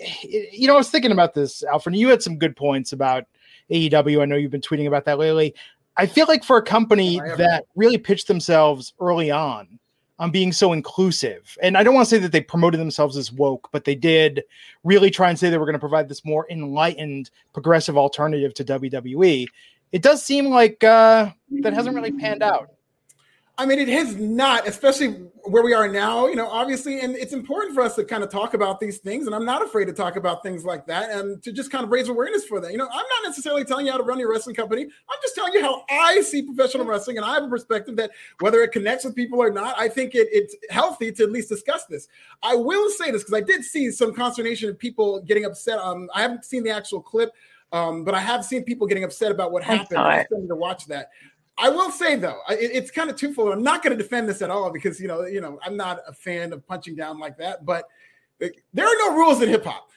you know, I was thinking about this, Alfred. You had some good points about AEW. I know you've been tweeting about that lately. I feel like for a company I that really pitched themselves early on on being so inclusive, and I don't want to say that they promoted themselves as woke, but they did really try and say they were going to provide this more enlightened, progressive alternative to WWE. It does seem like uh, that hasn't really panned out. I mean, it has not, especially where we are now, you know, obviously, and it's important for us to kind of talk about these things. And I'm not afraid to talk about things like that and to just kind of raise awareness for that. You know, I'm not necessarily telling you how to run your wrestling company. I'm just telling you how I see professional wrestling. And I have a perspective that whether it connects with people or not, I think it, it's healthy to at least discuss this. I will say this because I did see some consternation of people getting upset. Um, I haven't seen the actual clip. Um, but I have seen people getting upset about what happened. I still need to watch that. I will say though, it, it's kind of twofold. I'm not going to defend this at all because you know, you know, I'm not a fan of punching down like that. But there are no rules in hip hop.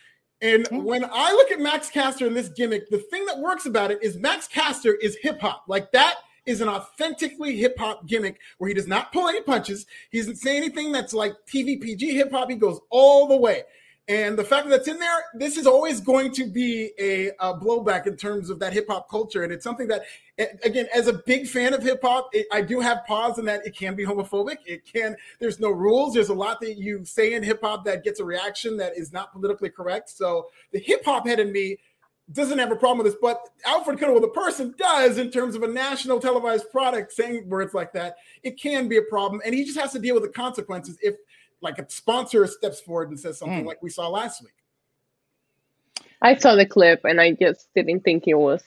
And Hmm. when I look at Max Caster and this gimmick, the thing that works about it is Max Caster is hip hop. Like that is an authentically hip hop gimmick where he does not pull any punches. He doesn't say anything that's like TVPG hip hop. He goes all the way. And the fact that that's in there, this is always going to be a, a blowback in terms of that hip hop culture. And it's something that, again, as a big fan of hip hop, I do have pause in that it can be homophobic. It can, there's no rules. There's a lot that you say in hip hop that gets a reaction that is not politically correct. So the hip hop head in me doesn't have a problem with this, but Alfred Cuddle, the person, does in terms of a national televised product saying words like that. It can be a problem, and he just has to deal with the consequences if, like, a sponsor steps forward and says something Mm. like we saw last week. I saw the clip and I just didn't think it was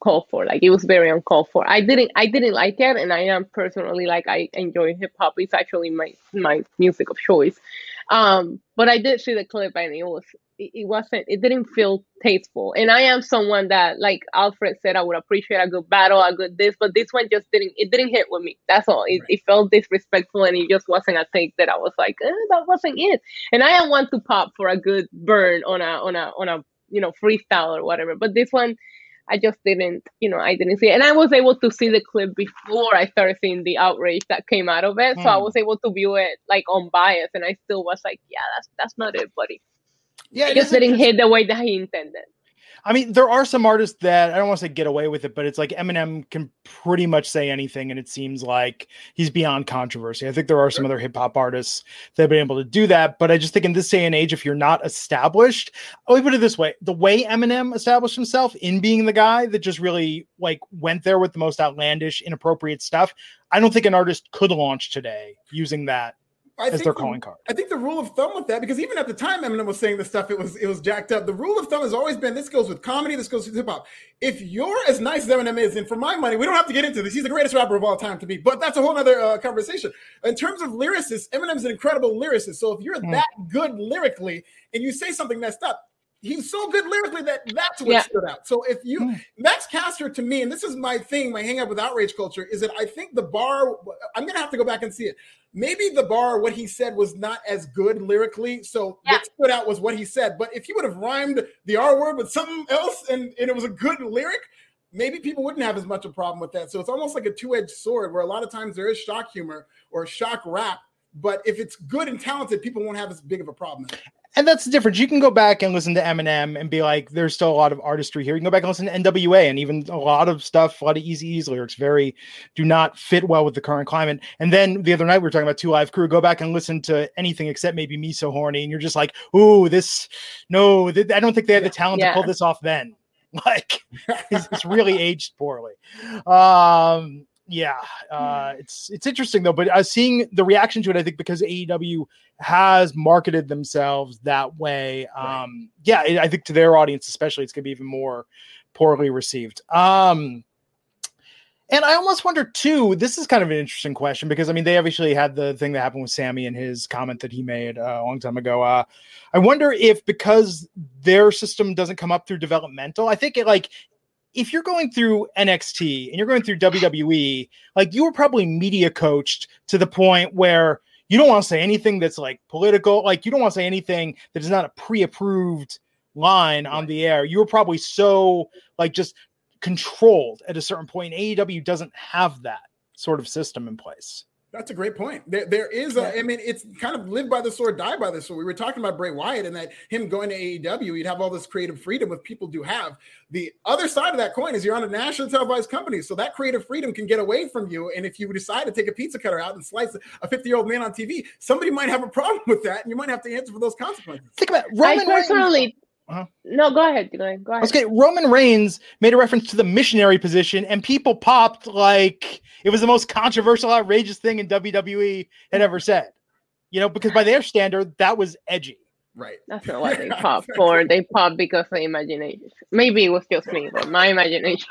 called for. Like it was very uncalled for. I didn't I didn't like it and I am personally like I enjoy hip hop. It's actually my my music of choice. Um but I did see the clip and it was it, wasn't it didn't feel tasteful. And I am someone that like Alfred said I would appreciate a good battle, a good this, but this one just didn't it didn't hit with me. That's all. It, it felt disrespectful and it just wasn't a take that I was like, eh, that wasn't it. And I am one to pop for a good burn on a on a on a you know freestyle or whatever but this one i just didn't you know i didn't see it. And i was able to see the clip before i started seeing the outrage that came out of it. So i Hmm. was able to view it like unbiased and i still was like yeah that's that's not it buddy. Yeah, it it just didn't hit the way that he intended I mean, there are some artists that I don't want to say get away with it, but it's like Eminem can pretty much say anything, and it seems like he's beyond controversy. I think there are some other hip hop artists that have been able to do that, but I just think in this day and age, if you're not established, let me put it this way: the way Eminem established himself in being the guy that just really like went there with the most outlandish, inappropriate stuff, I don't think an artist could launch today using that I as think their the- calling card. I think the rule of thumb with that, because even at the time Eminem was saying this stuff, it was it was jacked up. The rule of thumb has always been this goes with comedy, this goes with hip hop. If you're as nice as Eminem is, and for my money, we don't have to get into this. He's the greatest rapper of all time to me, but that's a whole other uh, conversation. In terms of lyricists, Eminem's an incredible lyricist. So if you're Hmm. that good lyrically and you say something messed up, he's so good lyrically that that's what Yeah. stood out. So if you Hmm. Max Caster to me, and this is my thing, my hang up with outrage culture, is that I think the bar. I'm gonna have to go back and see it. Maybe the bar, what he said was not as good lyrically. So Yeah. what stood out was what he said. But if he would have rhymed the R word with something else and, and it was a good lyric, maybe people wouldn't have as much of a problem with that. So it's almost like a two-edged sword where a lot of times there is shock humor or shock rap. But if it's good and talented, people won't have as big of a problem. And that's the difference. You can go back and listen to Eminem and be like, there's still a lot of artistry here. You can go back and listen to NWA and even a lot of stuff, a lot of Eazy-E's lyrics very do not fit well with the current climate. And then the other night we were talking about Two Live Crew. Go back and listen to anything except maybe Me So Horny, and you're just like, ooh, this no, th- I don't think they had the talent Yeah. to pull this off then. Like it's, it's really aged poorly. Um, yeah, uh, it's it's interesting though. But uh, seeing the reaction to it, I think because AEW has marketed themselves that way, Right. um, yeah, it, I think to their audience especially, it's going to be even more poorly received. Um, and I almost wonder too. This is kind of an interesting question because I mean they obviously had the thing that happened with Sammy and his comment that he made uh, a long time ago. Uh, I wonder if because their system doesn't come up through developmental, I think it like if you're going through NXT and you're going through WWE, like you were probably media coached to the point where you don't want to say anything that's like political, like you don't want to say anything that is not a pre-approved line on the air. You were probably so like just controlled at a certain point. AEW doesn't have that sort of system in place. That's a great point. There, there is a, I mean, it's kind of live by the sword, die by the sword. We were talking about Bray Wyatt and that him going to AEW, you'd have all this creative freedom with people do have. The other side of that coin is you're on a national televised company. So that creative freedom can get away from you. And if you decide to take a pizza cutter out and slice a 50 year old man on TV, somebody might have a problem with that and you might have to answer for those consequences. Think about. Roman I personally, Reigns- Uh-huh. no, go ahead, go ahead, go ahead. Okay, Roman Reigns made a reference to the missionary position, and people popped like it was the most controversial, outrageous thing in WWE had ever said. You know, because by their standard, that was edgy. Right. That's not what they pop for. They pop because of imagination. Maybe it was just me, but my imagination.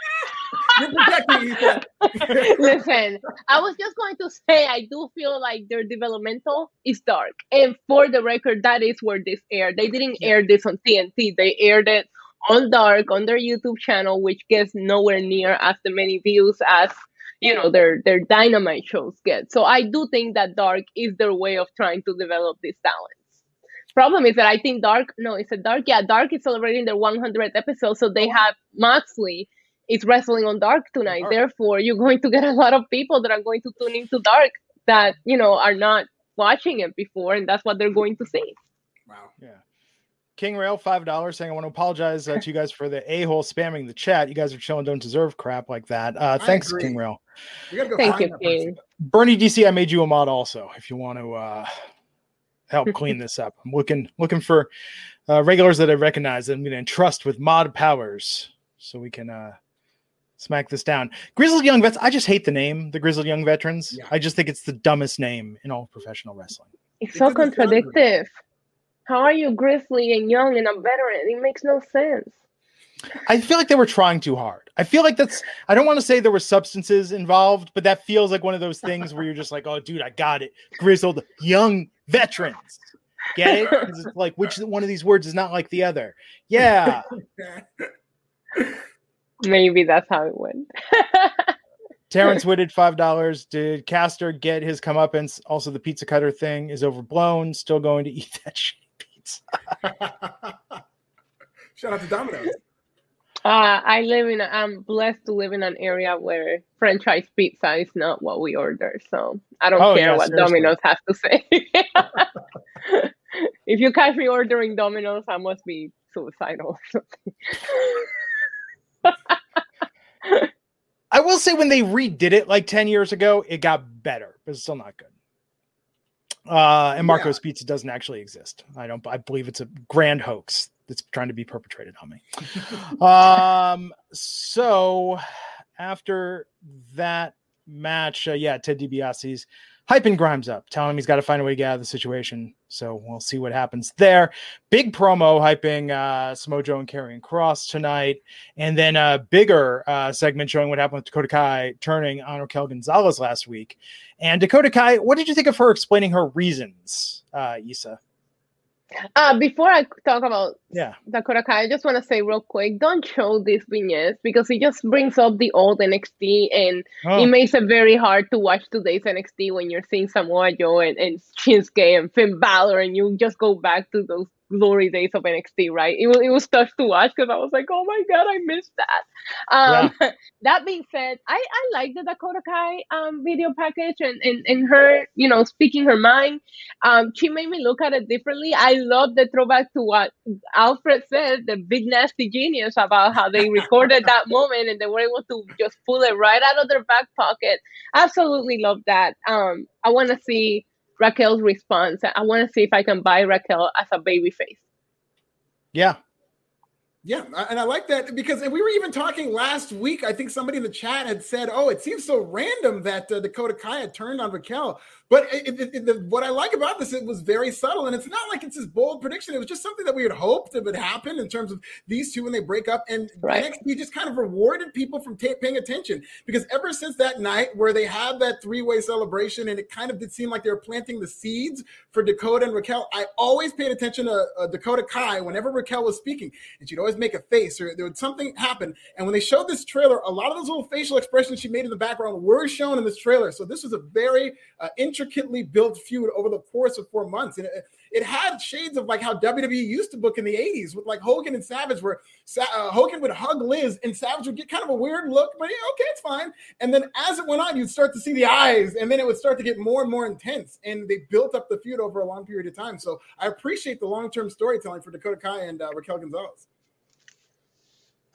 You're protecting Ethan. Listen, I was just going to say I do feel like their developmental is dark. And for the record, that is where this aired. They didn't air this on TNT. They aired it on Dark on their YouTube channel, which gets nowhere near as the many views as you know their their dynamite shows get. So I do think that Dark is their way of trying to develop this talents. Problem is that I think Dark, no, it's a Dark. Yeah, Dark is celebrating their 100th episode, so they have Moxley is wrestling on Dark tonight. Dark. Therefore, you're going to get a lot of people that are going to tune into Dark that you know are not watching it before, and that's what they're going to see. Wow. Yeah. King Rail, five dollars, saying I want to apologize uh, to you guys for the a hole spamming the chat. You guys are chilling, don't deserve crap like that. Uh, thanks, agree. King Rail. Go Thank you. King. Bernie DC, I made you a mod also. If you want to uh, help clean this up, I'm looking looking for uh, regulars that I recognize that I'm going to entrust with mod powers, so we can uh, smack this down. Grizzled Young Vets. I just hate the name, the Grizzled Young Veterans. Yeah. I just think it's the dumbest name in all professional wrestling. It's It so doesn't sound good. contradictive. How are you grizzly and young and a veteran? It makes no sense. I feel like they were trying too hard. I feel like that's. I don't want to say there were substances involved, but that feels like one of those things where you're just like, "Oh, dude, I got it." Grizzled young veterans. Get it? 'Cause it's like which one of these words is not like the other? Yeah. Maybe that's how it went. Terrence Whitted, five dollars. Did Caster get his comeuppance? Also, the pizza cutter thing is overblown. Still going to eat that shit pizza. Shout out to Domino's. Uh, I live in. A, I'm blessed to live in an area where franchise pizza is not what we order. So I don't Oh, care yeah, what seriously. Domino's has to say. if you catch me ordering Domino's, I must be suicidal. or something. I will say when they redid it like 10 years ago, it got better, but it's still not good. Uh, and Marco's Pizza doesn't actually exist. I don't, I believe it's a grand hoax that's trying to be perpetrated on me. um, so after that match, uh, yeah, Ted DiBiase's hyping Grimes up, telling him he's got to find a way to get out of the situation. So we'll see what happens there. Big promo hyping uh, Samoa Joe and Karrion Kross tonight, and then a bigger uh, segment showing what happened with Dakota Kai turning on Raquel Gonzalez last week. And Dakota Kai, what did you think of her explaining her reasons, uh, Issa? Uh, before I talk about Yeah. Dakota Kai, I just want to say real quick, don't show these vignettes because it just brings up the old NXT and Oh, it makes it very hard to watch today's NXT when you're seeing Samoa Joe and, and Shinsuke and Finn Balor and you just go back to those glory days of NXT, right? It was, it was tough to watch because I was like, oh my God, I missed that. Um, That being said, I, I like the Dakota Kai um, video package and, and, and her, you know, speaking her mind. Um, she made me look at it differently. I love the throwback to what Alfred said, the big nasty genius about how they recorded that moment and they were able to just pull it right out of their back pocket. Absolutely love that. Um, I want to see Raquel's response. I want to see if I can buy Raquel as a baby face. yeah. Yeah, and I like that because and we were even talking last week. I think somebody in the chat had said, "Oh, it seems so random that uh, Dakota Kai had turned on Raquel." But it, it, it, the, what I like about this, it was very subtle, and it's not like it's this bold prediction. It was just something that we had hoped it would happen in terms of these two when they break up, and Right. NXT just kind of rewarded people from ta- paying attention because ever since that night where they had that three-way celebration, and it kind of did seem like they were planting the seeds for Dakota and Raquel, I always paid attention to uh, Dakota Kai whenever Raquel was speaking, and she'd always make a face or there would something happen. And when they showed this trailer, a lot of those little facial expressions she made in the background were shown in this trailer. So this was a very uh, intricately built feud over the course of four months. And it, it had shades of like how WWE used to book in the 80s with like Hogan and Savage, where uh, Hogan would hug Liz and Savage would get kind of a weird look, but yeah, okay, it's fine. And then as it went on, you'd start to see the eyes, and then it would start to get more and more intense. And they built up the feud over a long period of time. So I appreciate the long term storytelling for Dakota Kai and uh, Raquel Gonzalez.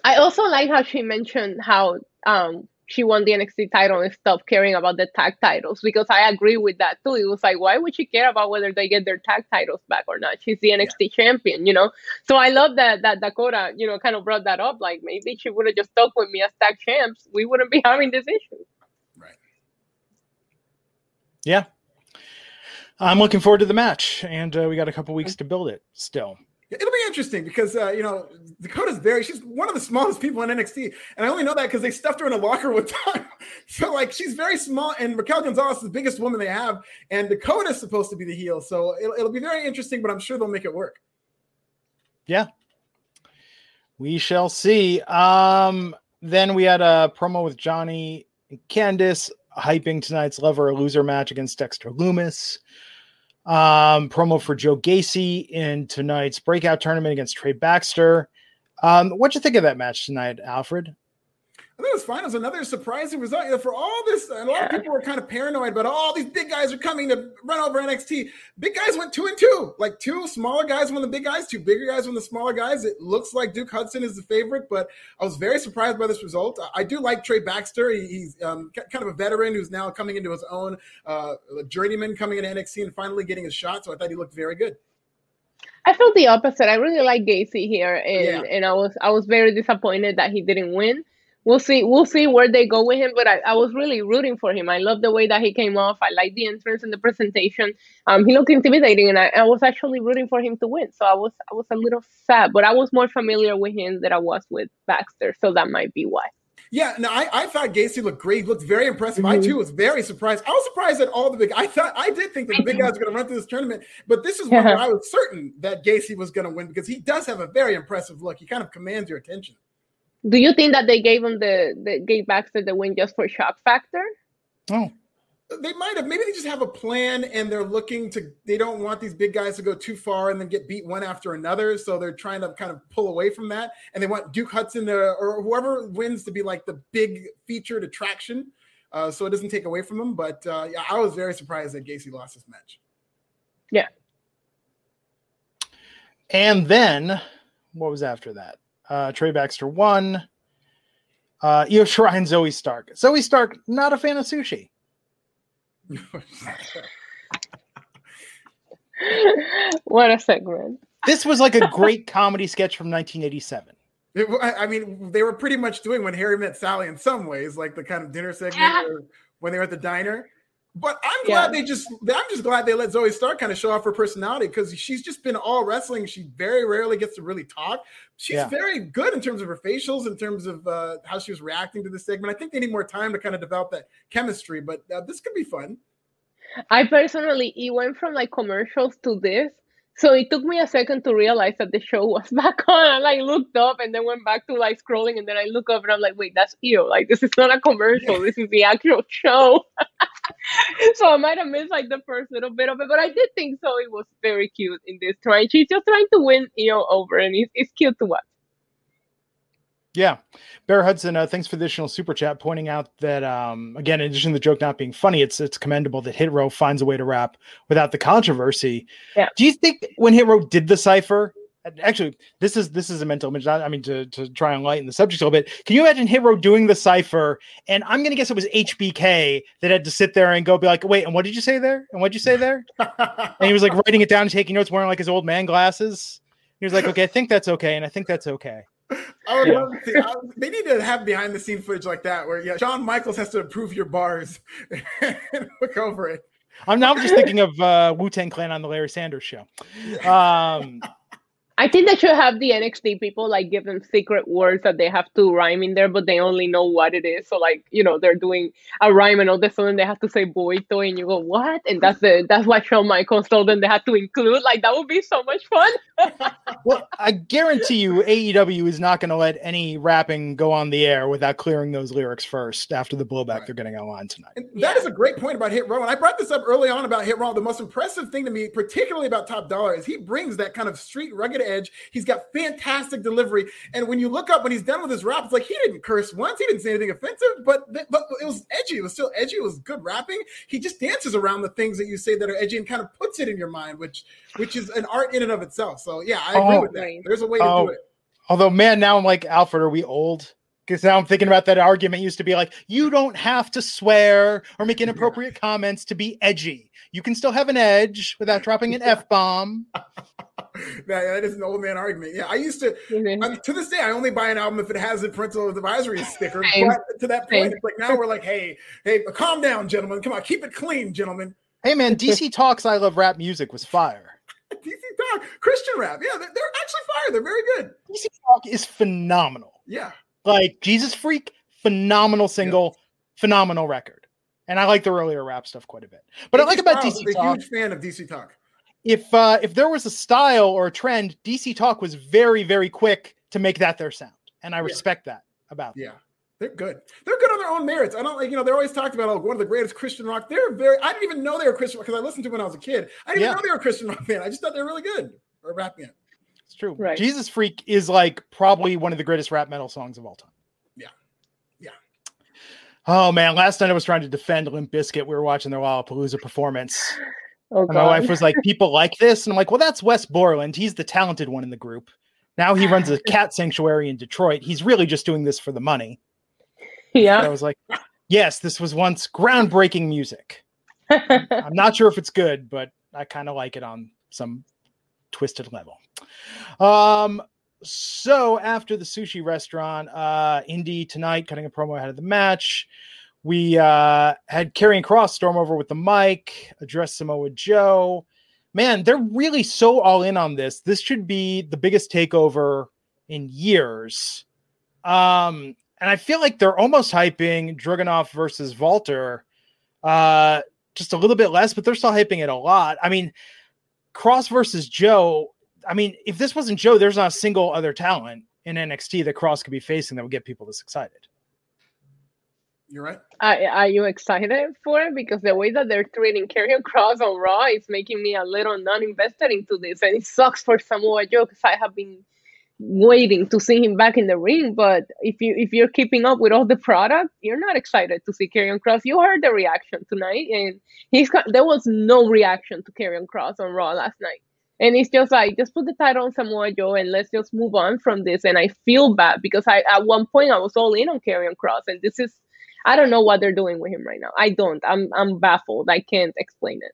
I also like how she mentioned how um, she won the NXT title and stopped caring about the tag titles because I agree with that too. It was like, why would she care about whether they get their tag titles back or not? She's the NXT yeah. champion, you know. So I love that that Dakota, you know, kind of brought that up. Like maybe she would have just stuck with me as tag champs. We wouldn't be having this issue. Right. Yeah. I'm looking forward to the match, and uh, we got a couple weeks to build it still. It'll be interesting because uh, you know Dakota's very she's one of the smallest people in NXT, and I only know that because they stuffed her in a locker with time. so like she's very small, and Raquel Gonzalez is the biggest woman they have, and Dakota's supposed to be the heel. So it'll, it'll be very interesting, but I'm sure they'll make it work. Yeah, we shall see. Um, then we had a promo with Johnny and Candice hyping tonight's love her or lose her match against Dexter Lumis. Um, promo for Joe Gacy in tonight's breakout tournament against Trey Baxter. Um, what'd you think of that match tonight, Alfred? I was fine. It was another surprising result. You know, for all this, and a lot of people were kind of paranoid, but all these big guys are coming to run over NXT. Big guys went two and two. Like two smaller guys won the big guys, two bigger guys won the smaller guys. It looks like Duke Hudson is the favorite, but I was very surprised by this result. I do like Trey Baxter. He's um, kind of a veteran who's now coming into his own, uh, journeyman coming into NXT and finally getting his shot. So I thought he looked very good. I felt the opposite. I really like Gacy here, and yeah. and I was I was very disappointed that he didn't win we'll see we'll see where they go with him but I, I was really rooting for him i love the way that he came off i like the entrance and the presentation um, he looked intimidating and I, I was actually rooting for him to win so i was i was a little sad but i was more familiar with him than i was with baxter so that might be why yeah, no, I, I thought Gacy looked great. He looked very impressive. Mm-hmm. I too was very surprised. I was surprised at all the big. I thought I did think that the big guys were going to run through this tournament, but this is one where I was certain that Gacy was going to win because he does have a very impressive look. He kind of commands your attention. Do you think that they gave him the, the gave Baxter the win just for shock factor? Oh, they might have. Maybe they just have a plan and they're looking to. They don't want these big guys to go too far and then get beat one after another. So they're trying to kind of pull away from that. And they want Duke Hudson to, or whoever wins to be like the big featured attraction. Uh, so it doesn't take away from them. But uh, yeah, I was very surprised that Gacy lost this match. Yeah. And then what was after that? Uh, Trey Baxter won. Uh, Io Shirai and Zoey Stark. Zoey Stark, not a fan of sushi. what a segment. This was like a great comedy sketch from 1987. It, I mean, they were pretty much doing when Harry met Sally in some ways, like the kind of dinner segment yeah. when they were at the diner. But I'm glad yeah. they just I'm just glad they let Zoey Stark kind of show off her personality because she's just been all wrestling. She very rarely gets to really talk. She's yeah. very good in terms of her facials, in terms of uh, how she was reacting to the segment. I think they need more time to kind of develop that chemistry, but uh, this could be fun. I personally, it went from like commercials to this. So it took me a second to realize that the show was back on. I like looked up and then went back to like scrolling, and then I look up and I'm like, wait, that's Io. Like this is not a commercial. This is the actual show. so I might have missed like the first little bit of it, but I did think so. It was very cute in this trying. She's just trying to win Io over, and it's, it's cute to watch. Yeah. Bear Hudson, uh, thanks for the additional super chat pointing out that, um, again, in addition to the joke not being funny, it's it's commendable that Hit Row finds a way to rap without the controversy. Yeah. Do you think when Hit Row did the cipher, actually, this is this is a mental image. I mean, to, to try and lighten the subject a little bit, can you imagine Hit Row doing the cipher? And I'm going to guess it was HBK that had to sit there and go be like, wait, and what did you say there? And what did you say there? and he was like writing it down, taking notes, wearing like his old man glasses. He was like, okay, I think that's okay. And I think that's okay. I would yeah. love to see. I, they need to have behind the scene footage like that, where yeah, Shawn Michaels has to approve your bars and look over it. I'm now just thinking of uh, Wu Tang Clan on the Larry Sanders show. Um, I think they should have the NXT people like give them secret words that they have to rhyme in there, but they only know what it is. So like you know they're doing a rhyme and all of a sudden they have to say boito and you go what? And that's the that's what Shawn Michaels told them they had to include. Like that would be so much fun. well, I guarantee you AEW is not going to let any rapping go on the air without clearing those lyrics first after the blowback right. they're getting online tonight. And that yeah. is a great point about Hit Row. And I brought this up early on about Hit Row. The most impressive thing to me, particularly about Top Dollar, is he brings that kind of street rugged edge. He's got fantastic delivery. And when you look up when he's done with his rap, it's like he didn't curse once, he didn't say anything offensive, but, but it was edgy. It was still edgy. It was good rapping. He just dances around the things that you say that are edgy and kind of puts it in your mind, which which is an art in and of itself. So yeah, I agree oh, with that. There's a way to oh, do it. Although, man, now I'm like, Alfred, are we old? Because now I'm thinking about that argument used to be like, you don't have to swear or make inappropriate yeah. comments to be edgy. You can still have an edge without dropping an F bomb. that, that is an old man argument. Yeah, I used to. Mm-hmm. to this day, I only buy an album if it has a parental advisory sticker. Same. But to that point, Same. it's like now we're like, hey, hey, calm down, gentlemen. Come on, keep it clean, gentlemen. Hey, man, DC Talks I Love Rap Music was fire. DC Talk, Christian rap. Yeah, they're, they're actually fire. They're very good. DC Talk is phenomenal. Yeah. Like Jesus Freak, phenomenal single, phenomenal record. And I like the earlier rap stuff quite a bit. But I like about DC Talk. I'm a huge fan of DC Talk. If uh, if there was a style or a trend, DC Talk was very very quick to make that their sound, and I yeah. respect that about. Them. Yeah. Them. They're good. They're good on their own merits. I don't like, you know, they're always talked about like one of the greatest Christian rock. They're very, I didn't even know they were Christian because I listened to them when I was a kid. I didn't yeah. even know they were Christian rock fan. I just thought they were really good or rap band. It's true. Right. Jesus Freak is like probably one of the greatest rap metal songs of all time. Yeah. Yeah. Oh man, last night I was trying to defend Limp Bizkit. We were watching their Lollapalooza performance. Oh, my wife was like, "People like this," and I'm like, "Well, that's Wes Borland. He's the talented one in the group. Now he runs a cat sanctuary in Detroit. He's really just doing this for the money." Yeah. I was like, yes, this was once groundbreaking music. I'm not sure if it's good, but I kind of like it on some twisted level. Um, so after the sushi restaurant, uh, Indi tonight cutting a promo ahead of the match. We uh, had Karrion Kross storm over with the mic, address Samoa Joe. Man, they're really so all in on this. This should be the biggest takeover in years. Um, and I feel like they're almost hyping Dragunov versus Walter uh, just a little bit less, but they're still hyping it a lot. I mean, Kross versus Joe. I mean, if this wasn't Joe, there's not a single other talent in NXT that Kross could be facing that would get people this excited. You're right. Uh, are you excited for it? Because the way that they're treating Karrion Kross on Raw is making me a little non-invested into this, and it sucks for Samoa Joe because I have been waiting to see him back in the ring. But if you if you're keeping up with all the product, you're not excited to see Karrion Kross. You heard the reaction tonight, and he's got, there was no reaction to Karrion Kross on Raw last night. And it's just like just put the title on Samoa Joe and let's just move on from this. And I feel bad because I at one point I was all in on Karrion Kross, and this is I don't know what they're doing with him right now. I don't. I'm I'm baffled. I can't explain it.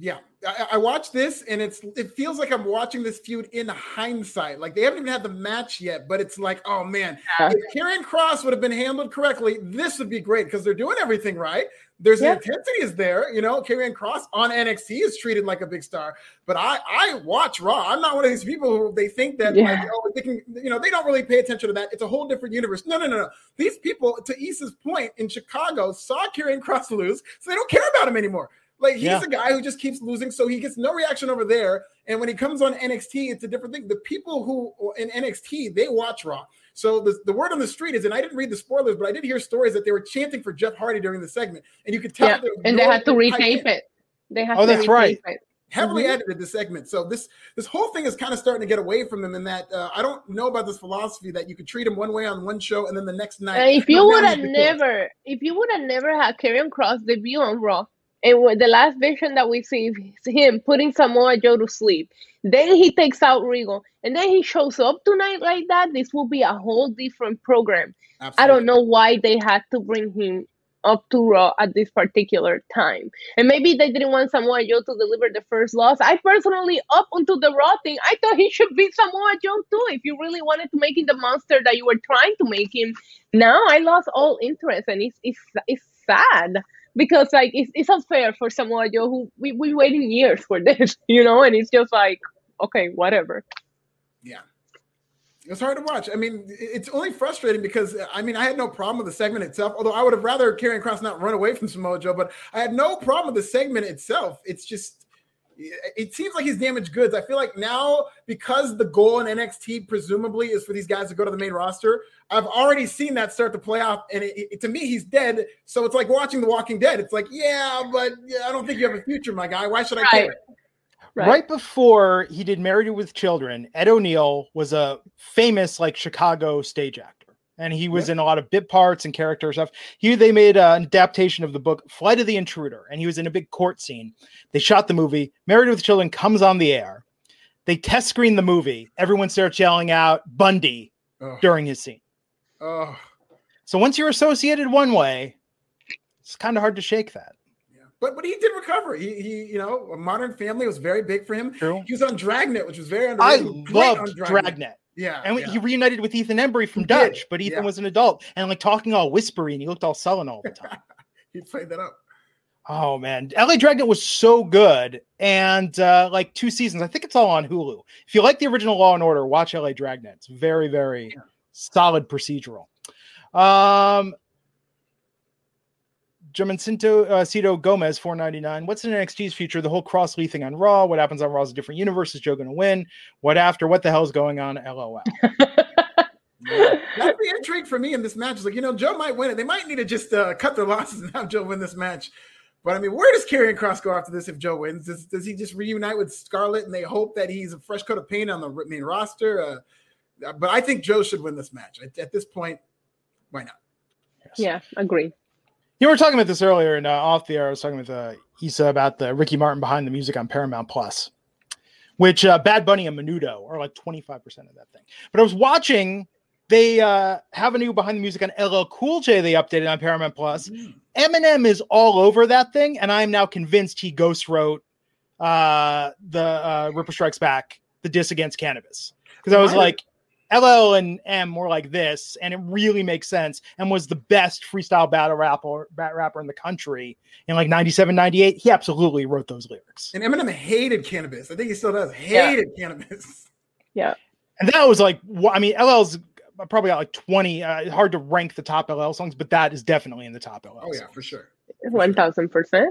Yeah, I, I watched this and it's it feels like I'm watching this feud in hindsight. Like they haven't even had the match yet, but it's like, oh man, yeah. if Karrion Kross would have been handled correctly, this would be great because they're doing everything right. There's yeah. the intensity is there, you know. Karrion Kross on NXT is treated like a big star, but I I watch Raw. I'm not one of these people who they think that yeah. like, oh they can you know they don't really pay attention to that. It's a whole different universe. No no no no. These people to Issa's point in Chicago saw Karrion Kross lose, so they don't care about him anymore. Like he's yeah. a guy who just keeps losing, so he gets no reaction over there. And when he comes on NXT, it's a different thing. The people who in NXT they watch Raw. So the, the word on the street is, and I didn't read the spoilers, but I did hear stories that they were chanting for Jeff Hardy during the segment, and you could tell. Yeah, and they had to retape it. They had. Oh, that's right. It. Heavily mm-hmm. edited the segment, so this this whole thing is kind of starting to get away from them. In that, uh, I don't know about this philosophy that you could treat him one way on one show, and then the next night. Uh, if you would have never, if you would have never had Karrion Kross debut on Raw, and the last vision that we see is him putting Samoa Joe to sleep. Then he takes out Regal, and then he shows up tonight like that. This will be a whole different program. Absolutely. I don't know why they had to bring him up to Raw at this particular time. And maybe they didn't want Samoa Joe to deliver the first loss. I personally, up until the Raw thing, I thought he should beat Samoa Joe too. If you really wanted to make him the monster that you were trying to make him, now I lost all interest, and it's it's it's sad because like it's, it's unfair for Samoa Joe who we we waiting years for this, you know, and it's just like okay, whatever. Yeah. It's hard to watch. I mean, it's only frustrating because I mean, I had no problem with the segment itself. Although I would have rather Karrion Kross not run away from Samoa Joe, but I had no problem with the segment itself. It's just it seems like he's damaged goods. I feel like now because the goal in NXT presumably is for these guys to go to the main roster. I've already seen that start to play out, and it, it, to me, he's dead. So it's like watching The Walking Dead. It's like, yeah, but I don't think you have a future, my guy. Why should I right. care? Right. right. before he did Married with Children, Ed O'Neill was a famous like Chicago stage actor and he was in a lot of bit parts and character stuff. He they made an adaptation of the book Flight of the Intruder, and he was in a big court scene. They shot the movie. Married with Children comes on the air. They test screen the movie. Everyone starts yelling out Bundy during his scene. Oh. So once you're associated one way, it's kind of hard to shake that. But but he did recover. He, he you know, a modern family was very big for him. True. He was on Dragnet, which was very underrated. I loved Dragnet. Dragnet. Yeah. And yeah. he reunited with Ethan Embry from he Dutch, did. but Ethan yeah. was an adult and like talking all whispery and he looked all sullen all the time. he played that up. Oh man, LA Dragnet was so good, and uh, like two seasons. I think it's all on Hulu. If you like the original Law and Order, watch LA Dragnet. It's very, very yeah. solid procedural. Um, Jamoncito uh, Cito Gomez, four ninety nine. What's in NXT's future? The whole Kross Lee thing on Raw. What happens on Raw's a different universe? Is Joe going to win? What after? What the hell is going on? LOL. yeah. That's the intrigue for me in this match. Is like you know Joe might win it. They might need to just uh, cut their losses and have Joe win this match. But I mean, where does Karrion Kross go after this if Joe wins? Does, does he just reunite with Scarlett and they hope that he's a fresh coat of paint on the main roster? Uh, but I think Joe should win this match. At, at this point, why not? Yes. Yeah, agree. You were talking about this earlier, and uh, off the air, I was talking with uh, Issa about the Ricky Martin behind the music on Paramount Plus, which uh, Bad Bunny and Menudo are like 25% of that thing. But I was watching, they uh, have a new behind the music on LL Cool J they updated on Paramount Plus. Mm. Eminem is all over that thing, and I'm now convinced he ghost wrote uh, the uh, Ripper Strikes Back, the diss against Canibus, Because I was like, LL and M were like this, and it really makes sense and was the best freestyle battle rapper, bat rapper in the country in like 97, 98. He absolutely wrote those lyrics. And Eminem hated Canibus. I think he still does. Hated yeah. Canibus. Yeah. And that was like, I mean, LL's probably got like 20. Uh, hard to rank the top LL songs, but that is definitely in the top LL. Oh, yeah, songs. for sure. 1000%.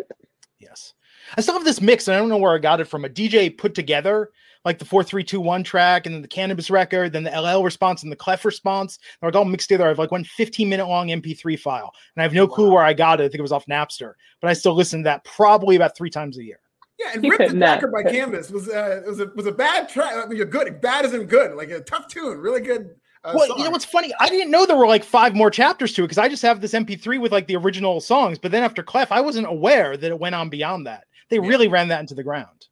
Yes. I still have this mix, and I don't know where I got it from. A DJ put together like the four three two one track, and then the Canibus record, then the LL response and the Clef response. They're like all mixed together. I have like one 15 minute long MP3 file, and I have no wow. clue where I got it. I think it was off Napster, but I still listen to that probably about three times a year. Yeah, and Rip the Cracker by Canibus was uh, was a was a bad track. I mean, you're good. Bad isn't good. Like a tough tune, really good. Uh, well, song. you know what's funny? I didn't know there were like five more chapters to it because I just have this MP3 with like the original songs. But then after Clef, I wasn't aware that it went on beyond that. They yeah. really ran that into the ground.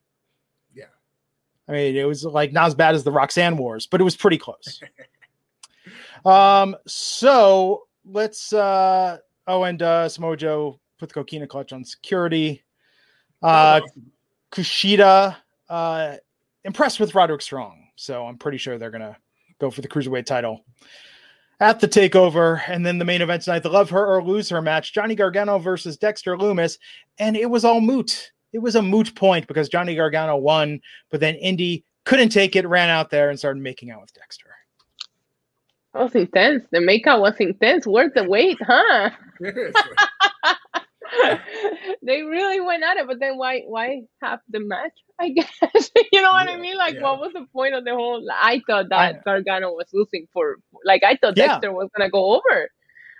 I mean, it was like not as bad as the Roxanne Wars, but it was pretty close. um, so let's uh oh, and uh Samoa Joe put the coquina clutch on security. Uh Kushida uh impressed with Roderick Strong, so I'm pretty sure they're gonna go for the cruiserweight title at the takeover. And then the main event tonight, the love her or lose her match, Johnny Gargano versus Dexter Lumis. And it was all moot it was a moot point because Johnny Gargano won, but then Indi couldn't take it, ran out there and started making out with Dexter. That was intense. The makeout was intense. Worth the wait, huh? they really went at it, but then why why have the match? I guess you know what yeah, I mean. Like, yeah. what was the point of the whole? I thought that I, Gargano was losing for, like, I thought yeah. Dexter was gonna go over.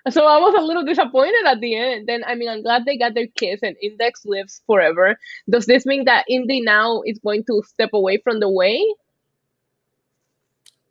So I was a little disappointed at the end. Then I mean, I'm glad they got their kiss and Index lives forever. Does this mean that Indi now is going to step away from the way?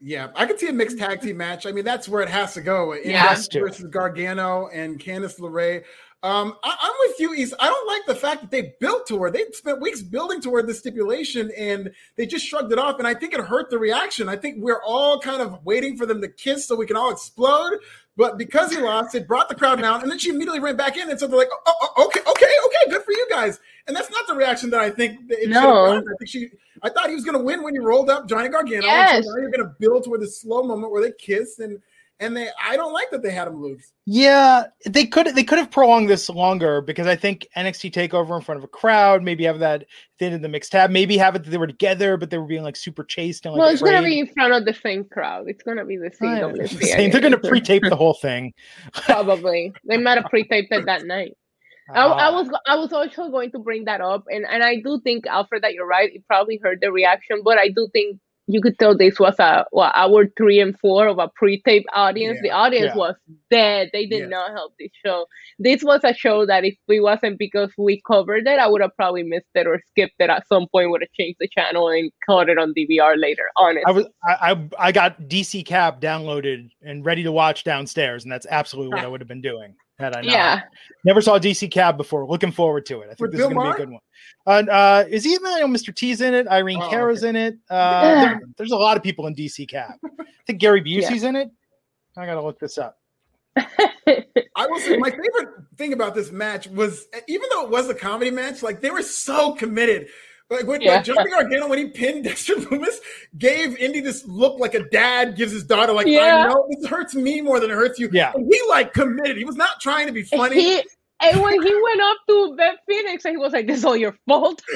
Yeah, I could see a mixed tag team match. I mean, that's where it has to go. Index yeah. versus Gargano and Candice LeRae. Um, I, am with you, East. I don't like the fact that they built toward. They spent weeks building toward the stipulation, and they just shrugged it off. And I think it hurt the reaction. I think we're all kind of waiting for them to kiss so we can all explode. But because he lost, it brought the crowd down, and then she immediately ran back in, and so they're like, "Oh, oh, oh okay, okay, okay, good for you guys." And that's not the reaction that I think it no. should have I think she, I thought he was going to win when he rolled up Johnny Gargano. Yes. So now you're going to build toward the slow moment where they kiss, and and they I don't like that they had him lose. Yeah, they could they could have prolonged this longer because I think NXT takeover in front of a crowd, maybe have that at the the mixed tab, maybe have it that they were together, but they were being like super chaste and like well, it's gonna be in front of the same crowd. It's gonna be the I know, the same. They're gonna pre-tape the whole thing. Probably they might have pre-taped it that night. I, I Uh, was I was also going to bring that up, and and I do think Alfred that you're right. It probably hurt the reaction, but I do think you could tell this was a well, hour three and four of a pre-tape audience. Yeah. The audience Yeah. was dead. They did Yes. not help this show. This was a show that if it wasn't because we covered it, I would have probably missed it or skipped it at some point. Would have changed the channel and caught it on DVR later. Honestly, I was I, I I got DC Cab downloaded and ready to watch downstairs, and that's absolutely what I would have been doing had I not. yeah. Never saw DC Cab before. Looking forward to it. I think With this is going to be a good one. Uh, uh, is he in that? I know Mr. T's in it. Irene Oh, Cara's okay. in it. Uh, Yeah. there- there's a lot of people in DC Cab. I think Gary Busey's in it. I got to look this up. I will say my favorite thing about this match was even though it was a comedy match, like they were so committed. Like when Yeah. like Johnny Gargano when he pinned Dexter Lumis, gave Indi this look like a dad gives his daughter, like Yeah. I know this hurts me more than it hurts you. Yeah. And he like committed. He was not trying to be funny. He, and when he went up to Ben Phoenix, and he was like, "This is all your fault."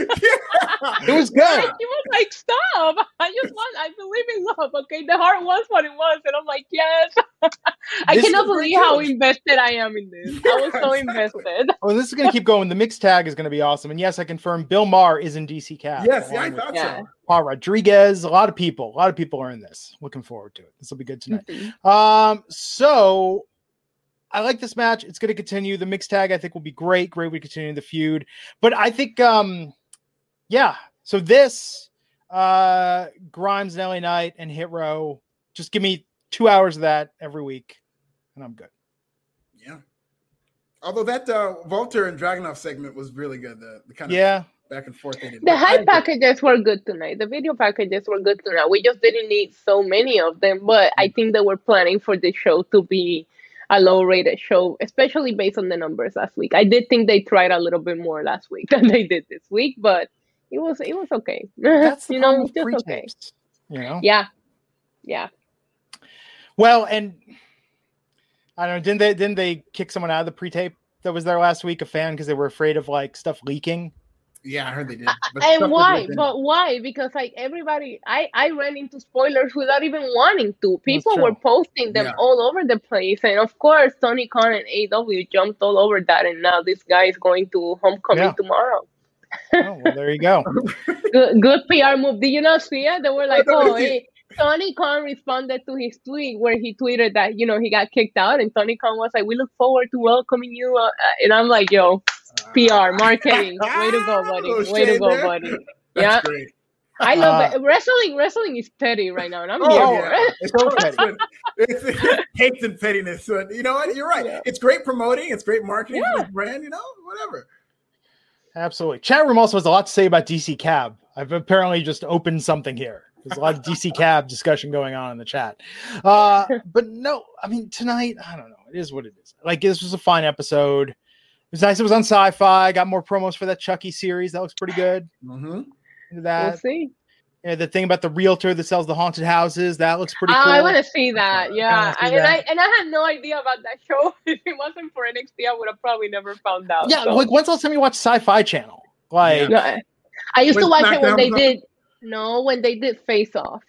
It was And good. he was like, "Stop! I just want. I believe in love. Okay, the heart was what it was." And I'm like, "Yes." I This cannot is great believe how invested I am in this. I was so Yes. invested. Oh, this is going to keep going. The mixed tag is going to be awesome. And yes, I confirm Bill Maher is in DC Cab. yes, yeah, I along with thought Yeah. so. Paul Rodriguez. A lot of people. A lot of people are in this. Looking forward to it. This will be good tonight. Mhm. Um, so I like this match. It's going to continue. The mixed tag, I think, will be great. Great way to continue the feud. But I think, um, yeah. So this, uh, Grimes and LA Knight and Hit Row, just give me two hours of that every week, and I'm good. Yeah. Although that uh, Walter and Dragunov segment was really good. The, the kind of Yeah. back and forth. The I hype packages were good tonight. The video packages were good tonight. We just didn't need so many of them, but I think they were planning for the show to be a low rated show, especially based on the numbers last week. I did think they tried a little bit more last week than they did this week, but it was it was okay. That's the you know, just pre okay. tapes. You know? Yeah. Yeah. Well, and I don't know. Didn't they? Didn't they kick someone out of the pre-tape that was there last week? A fan because they were afraid of like stuff leaking. Yeah, I heard they did. But And why? But why? Because like everybody, I I ran into spoilers without even wanting to. People were posting them Yeah. all over the place, and of course, Tony Khan and AEW jumped all over that, and now this guy is going to homecoming Yeah. tomorrow. Oh, well, there you go. Good, good PR move. Did you not see it? They were like, "Oh, hey." Tony Khan responded to his tweet where he tweeted that you know he got kicked out, and Tony Khan was like, "We look forward to welcoming you," uh, and I'm like, "Yo, PR marketing, way to go, buddy, Little way to go, there. buddy." That's Yeah. great. I love Uh, it. Wrestling, wrestling is petty right now, and I'm Oh, here yeah. It's so petty. it's, it's hate and pettiness. But you know what? You're right. Yeah. It's great promoting. It's great marketing for Yeah. brand. You know, whatever. Absolutely. Chat room also has a lot to say about DC Cab. I've apparently just opened something here. There's a lot of DC Cab discussion going on in the chat. Uh, but no, I mean, tonight, I don't know. It is what it is. Like, this was a fine episode. It was nice. It was on Syfy. Got more promos for that Chucky series. That looks pretty good. Mm-hmm. Into We'll that. see. Yeah, the thing about the realtor that sells the haunted houses. That looks pretty Oh, cool. I want to see that. Yeah, see I, and that. I and I had no idea about that show. If it wasn't for NXT, I would have probably never found out. yeah, so. like, when's the last time you watched Sci Fi Channel? Like, No, I- I used to When watch it when they did. No, when they did Face Off,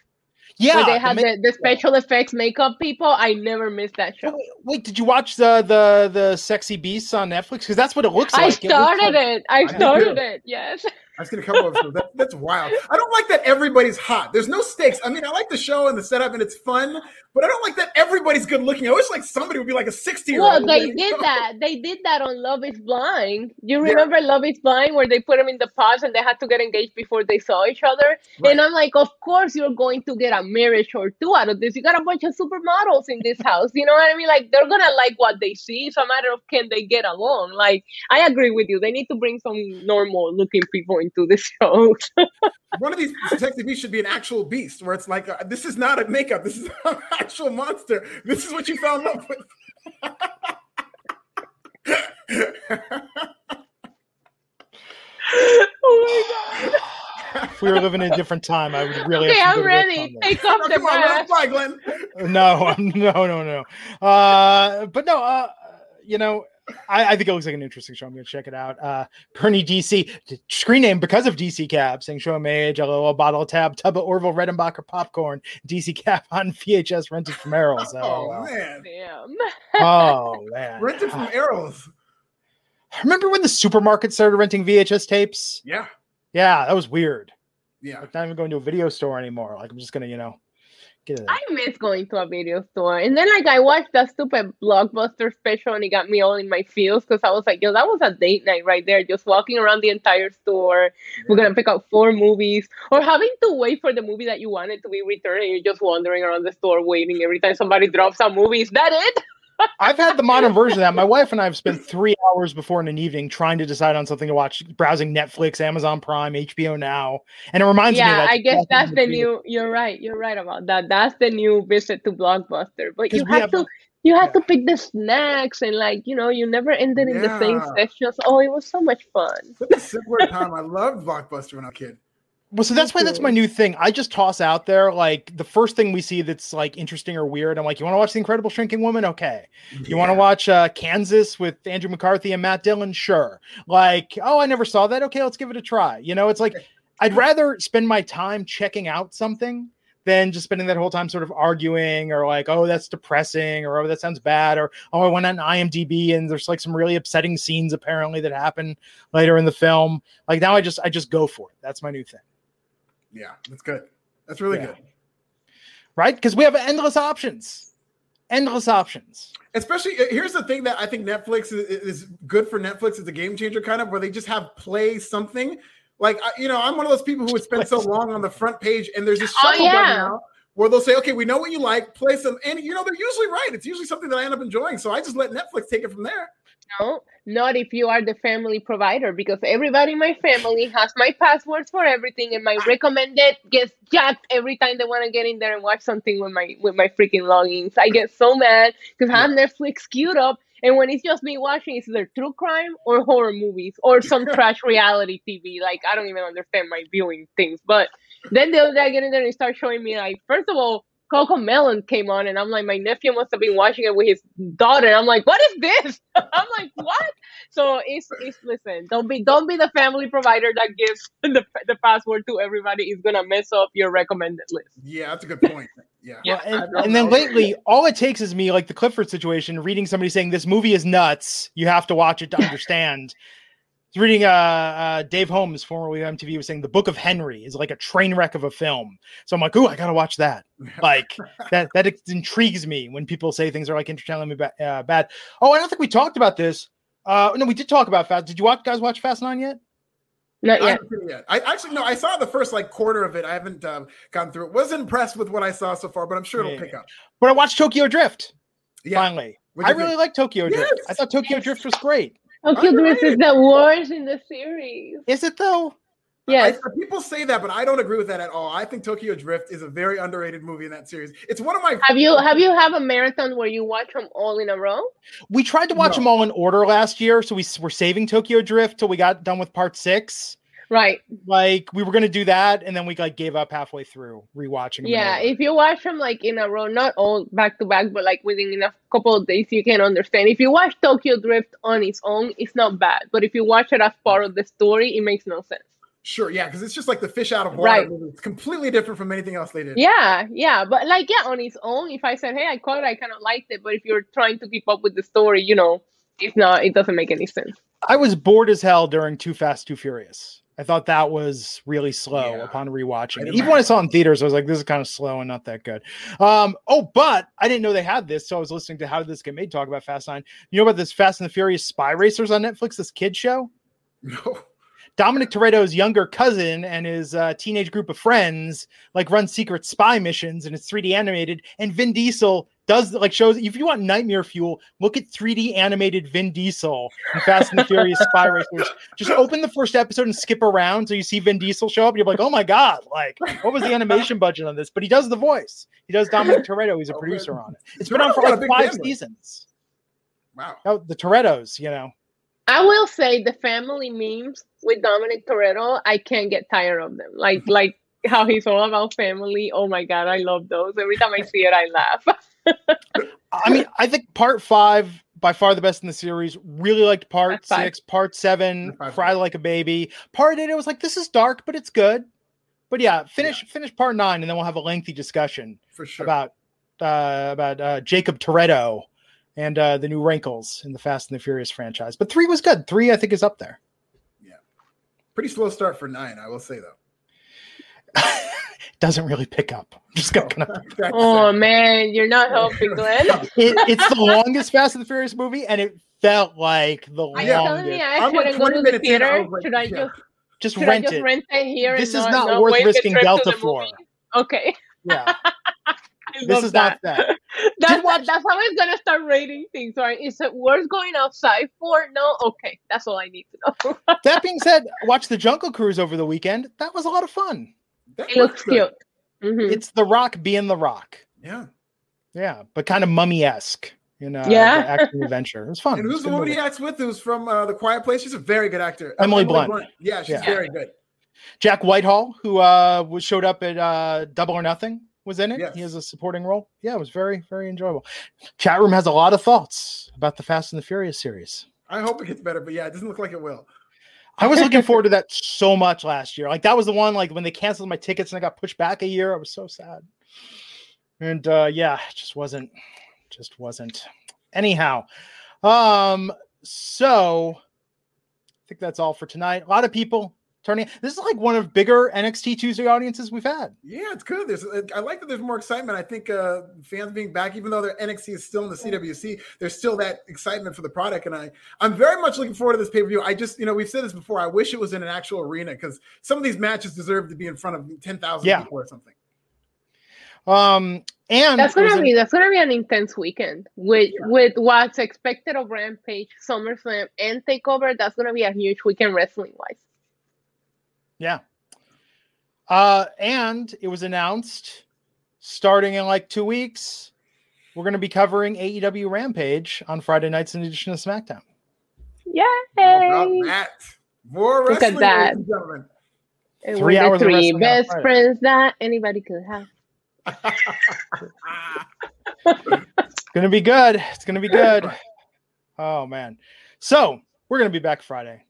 yeah. where they the had ma- the, the special effects makeup people. I never missed that show. Wait, wait, did you watch the the the Sexy Beasts on Netflix? Because that's what it looks I like. It looks started like- it. I did started too. it. Yes. I've seen a couple of episodes. That, that's wild. I don't like that everybody's hot. There's no stakes. I mean, I like the show and the setup and it's fun, but I don't like that everybody's good looking. I wish like somebody would be like a 60 year old. Well, they did that. They did that on Love Is Blind. You Yeah. remember Love Is Blind, where they put them in the pods and they had to get engaged before they saw each other. Right. And I'm like, of course you're going to get a marriage or two out of this. You got a bunch of supermodels in this house. You know what I mean? Like they're gonna like what they see. It's a matter of can they get along. Like I agree with you. They need to bring some normal looking people into this show. One of these beasts should be an actual beast, where it's like, uh, this is not a makeup. This is actual monster. This is what you found up with. oh my god. if we were living in a different time, I would really. Okay, have I'm ready. Take off the come on, mask. fly, Glenn. no, no, no, no. Uh, but no, uh, you know, I, I, think it looks like an interesting show. I'm going to check it out. Uh, Bernie DC screen name because of DC Cab saying show age, a little bottle tab, tub of Orville Redenbacher popcorn, DC Cab on VHS rented from Erol's. Oh, oh man, damn. oh man, rented from Erol's. Remember when the supermarket started renting VHS tapes? Yeah, yeah, that was weird. Yeah, like not even going to a video store anymore. Like I'm just gonna, you know I miss going to a video store. And then like I watched that stupid blockbuster special and it got me all in my feels because I was like, yo, that was a date night right there. Just walking around the entire store. Yeah. We're gonna pick out four movies. Or having to wait for the movie that you wanted to be returned and you're just wandering around the store waiting every time somebody drops a movie. Is that it? I've had the modern version of that. My wife and I have spent three hours before in an evening trying to decide on something to watch, browsing Netflix, Amazon Prime, HBO Now, and it reminds yeah, me. Yeah, I guess that's the new. You're right. You're right about that. That's the new visit to Blockbuster. But you have, have, to. You have yeah. to pick the snacks and like you know you never ended in yeah. the same sessions. Oh, it was so much fun. Such a simpler time. I loved Blockbuster when I was a kid. Well, so that's why that's my new thing. I just toss out there like the first thing we see that's like interesting or weird. I'm like, you want to watch The Incredible Shrinking Woman? Okay. You yeah. want to watch uh, Kansas with Andrew McCarthy and Matt Dillon? Sure. Like, oh, I never saw that. Okay, let's give it a try. You know, it's like I'd rather spend my time checking out something than just spending that whole time sort of arguing or like, oh, that's depressing or oh, that sounds bad or oh, I went on IMDb and there's like some really upsetting scenes apparently that happen later in the film. Like now I just I just go for it. That's my new thing. Yeah, that's good. That's really yeah. good. Right? Because we have endless options. Endless options. Especially uh, here's the thing that I think Netflix is, is good for Netflix. It's a game changer kind of where they just have play something. Like you know, I'm one of those people who would spend so long on the front page, and there's this oh, yeah. button now where they'll say, "Okay, we know what you like. Play some," and you know they're usually right. It's usually something that I end up enjoying, so I just let Netflix take it from there. No, not if you are the family provider, because everybody in my family has my passwords for everything, and my recommended gets jacked every time they want to get in there and watch something with my with my freaking logins. I get so mad because I have Netflix queued up, and when it's just me watching, it's either true crime or horror movies or some trash reality TV. Like I don't even understand my viewing things, but then the other day I get in there and start showing me like, first of all, CoComelon came on, and I'm like, my nephew must have been watching it with his daughter. I'm like, what is this? I'm like, what? So it's it's listen, don't be don't be the family provider that gives the the password to everybody. Is gonna mess up your recommended list. Yeah, that's a good point. Yeah, yeah. and, and then lately, all it takes is me, like the Clifford situation, reading somebody saying this movie is nuts. You have to watch it to understand was reading uh, uh, Dave Holmes, formerly MTV, was saying the Book of Henry is like a train wreck of a film. So I'm like, ooh, I gotta watch that. Like that that intrigues me when people say things are like entertainingly ba- uh, bad. Oh, I don't think we talked about this. Uh, no, we did talk about Fast. Did you watch guys watch Fast Nine yet? Not yet. yet. I actually no, I saw the first like quarter of it. I haven't um, gone through it. Wasn't impressed with what I saw so far, but I'm sure it'll yeah. pick up. But I watched Tokyo Drift. Yeah. Finally, I really like Tokyo yes. Drift. I thought Tokyo yes. Drift was great. Tokyo Drift is the worst in the series. Is it though? Yes. I, people say that, but I don't agree with that at all. I think Tokyo Drift is a very underrated movie in that series. It's one of my. Have you have you have a marathon where you watch them all in a row? We tried to watch no. them all in order last year, so we were saving Tokyo Drift till we got done with part six. Right. Like we were gonna do that, and then we like gave up halfway through rewatching. Yeah, if you watch them like in a row, not all back to back, but like within a couple of days, you can understand. If you watch Tokyo Drift on its own, it's not bad, but if you watch it as part of the story, it makes no sense. Sure, yeah, because it's just like the fish out of water. Right. It's completely different from anything else they did. Yeah, yeah, but like yeah, on its own, if I said, hey, I caught it, I kind of liked it, but if you're trying to keep up with the story, you know, it's not. It doesn't make any sense. I was bored as hell during Too Fast, Too Furious. I thought that was really slow yeah. upon rewatching. Even when I saw it in theaters, I was like, "This is kind of slow and not that good." Um, oh, but I didn't know they had this, so I was listening to How Did This Get Made talk about Fast Nine. You know about this Fast and the Furious Spy Racers on Netflix? This kid show. No. Dominic Toretto's younger cousin and his uh, teenage group of friends like run secret spy missions, and it's 3D animated. And Vin Diesel does like shows. If you want nightmare fuel, look at 3D animated Vin Diesel and Fast and the Furious Spy Racers. Just open the first episode and skip around so you see Vin Diesel show up. you're like, oh my god, like what was the animation budget on this? But he does the voice. He does Dominic Toretto. He's a oh, producer on it. It's been on for like five seasons. Wow. Oh, the Torettos, you know. I will say the family memes with Dominic Toretto, I can't get tired of them. Like like how he's all about family. Oh my god, I love those. Every time I see it, I laugh. I mean, I think part five by far the best in the series. Really liked part Part five. six, part seven, Part cry like a baby. Part eight, I was like, this is dark, but it's good. But yeah, finish finish part nine, and then we'll have a lengthy discussion for sure. about uh, about uh, Jacob Toretto and uh, the new wrinkles in the Fast and the Furious franchise. But three was good. Three, I think, is up there. Yeah, pretty slow start for nine, I will say though. Doesn't really pick up. I'm just gonna. gonna oh man, you're not helping, Glenn. it, it's the longest Fast and the Furious movie, and it felt like the Are Yeah. you telling me. I I'm like shouldn't go to the minutes in, I theater? like, should I yeah. just Just should rent I just it. rent it here? This and is not not worth risking Delta for. movie? Okay, Yeah, this is that. not that. That's, watch- that's how it's gonna start rating things. Right? Is it worth going outside for? No. Okay, that's all I need to know. That being said, watch the Jungle Cruise over the weekend. That was a lot of fun. That it looks good. cute. Mhm. It's The Rock being The Rock. Yeah. Yeah, but kind of mummy esque, you know, Yeah. the action adventure. It was fun. And It was who's the good woman movie. he acts with? Who's from uh, The Quiet Place? She's a very good actor. Uh, Emily Blunt. Yeah, she's Yeah. very good. Jack Whitehall, who uh, was showed up at uh, Double or Nothing, was in it. Yes. He has a supporting role. Yeah, it was very, very enjoyable. Chat room has a lot of thoughts about the Fast and the Furious series. I hope it gets better, but yeah, it doesn't look like it will. I was looking forward to that so much last year. Like that was the one. Like when they canceled my tickets and I got pushed back a year, I was so sad. And uh, yeah, it just wasn't, just wasn't. Anyhow, um, so I think that's all for tonight. A lot of people turning. This is like one of bigger NXT Tuesday audiences we've had. Yeah, it's good. There's, uh, I like that there's more excitement. I think uh, fans being back, even though their NXT is still in the CWC, there's still that excitement for the product. And I, I'm very much looking forward to this pay per view. I just, you know, we've said this before. I wish it was in an actual arena because some of these matches deserve to be in front of 10,000 Yeah. people or something. Um, and That's gonna an- be that's gonna be an intense weekend with Yeah. with what's expected of Rampage, SummerSlam, and Takeover. That's gonna be a huge weekend wrestling wise. Yeah. Uh, and it was announced starting in like two weeks, we're going to be covering AEW Rampage on Friday nights in addition to SmackDown. Yay! How about that? More Look at wrestling, that. ladies and gentlemen. Three hours the three wrestling best friends that anybody could have. It's going to be good. It's going to be good. Oh, man. So we're going to be back Friday.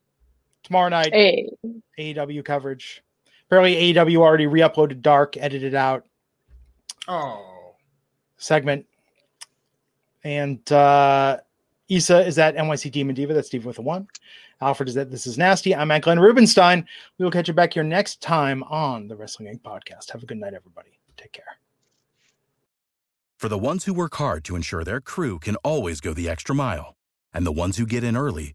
Tomorrow night, Hey, AEW coverage. Apparently, AEW already re uploaded Dark, edited out oh, segment. And uh Issa is at NYC Demon Diva. That's Diva with a one. Alfred is at This Is Nasty. I'm at Glenn Rubenstein. We will catch you back here next time on the Wrestling Inc. podcast. Have a good night, everybody. Take care. For the ones who work hard to ensure their crew can always go the extra mile, and the ones who get in early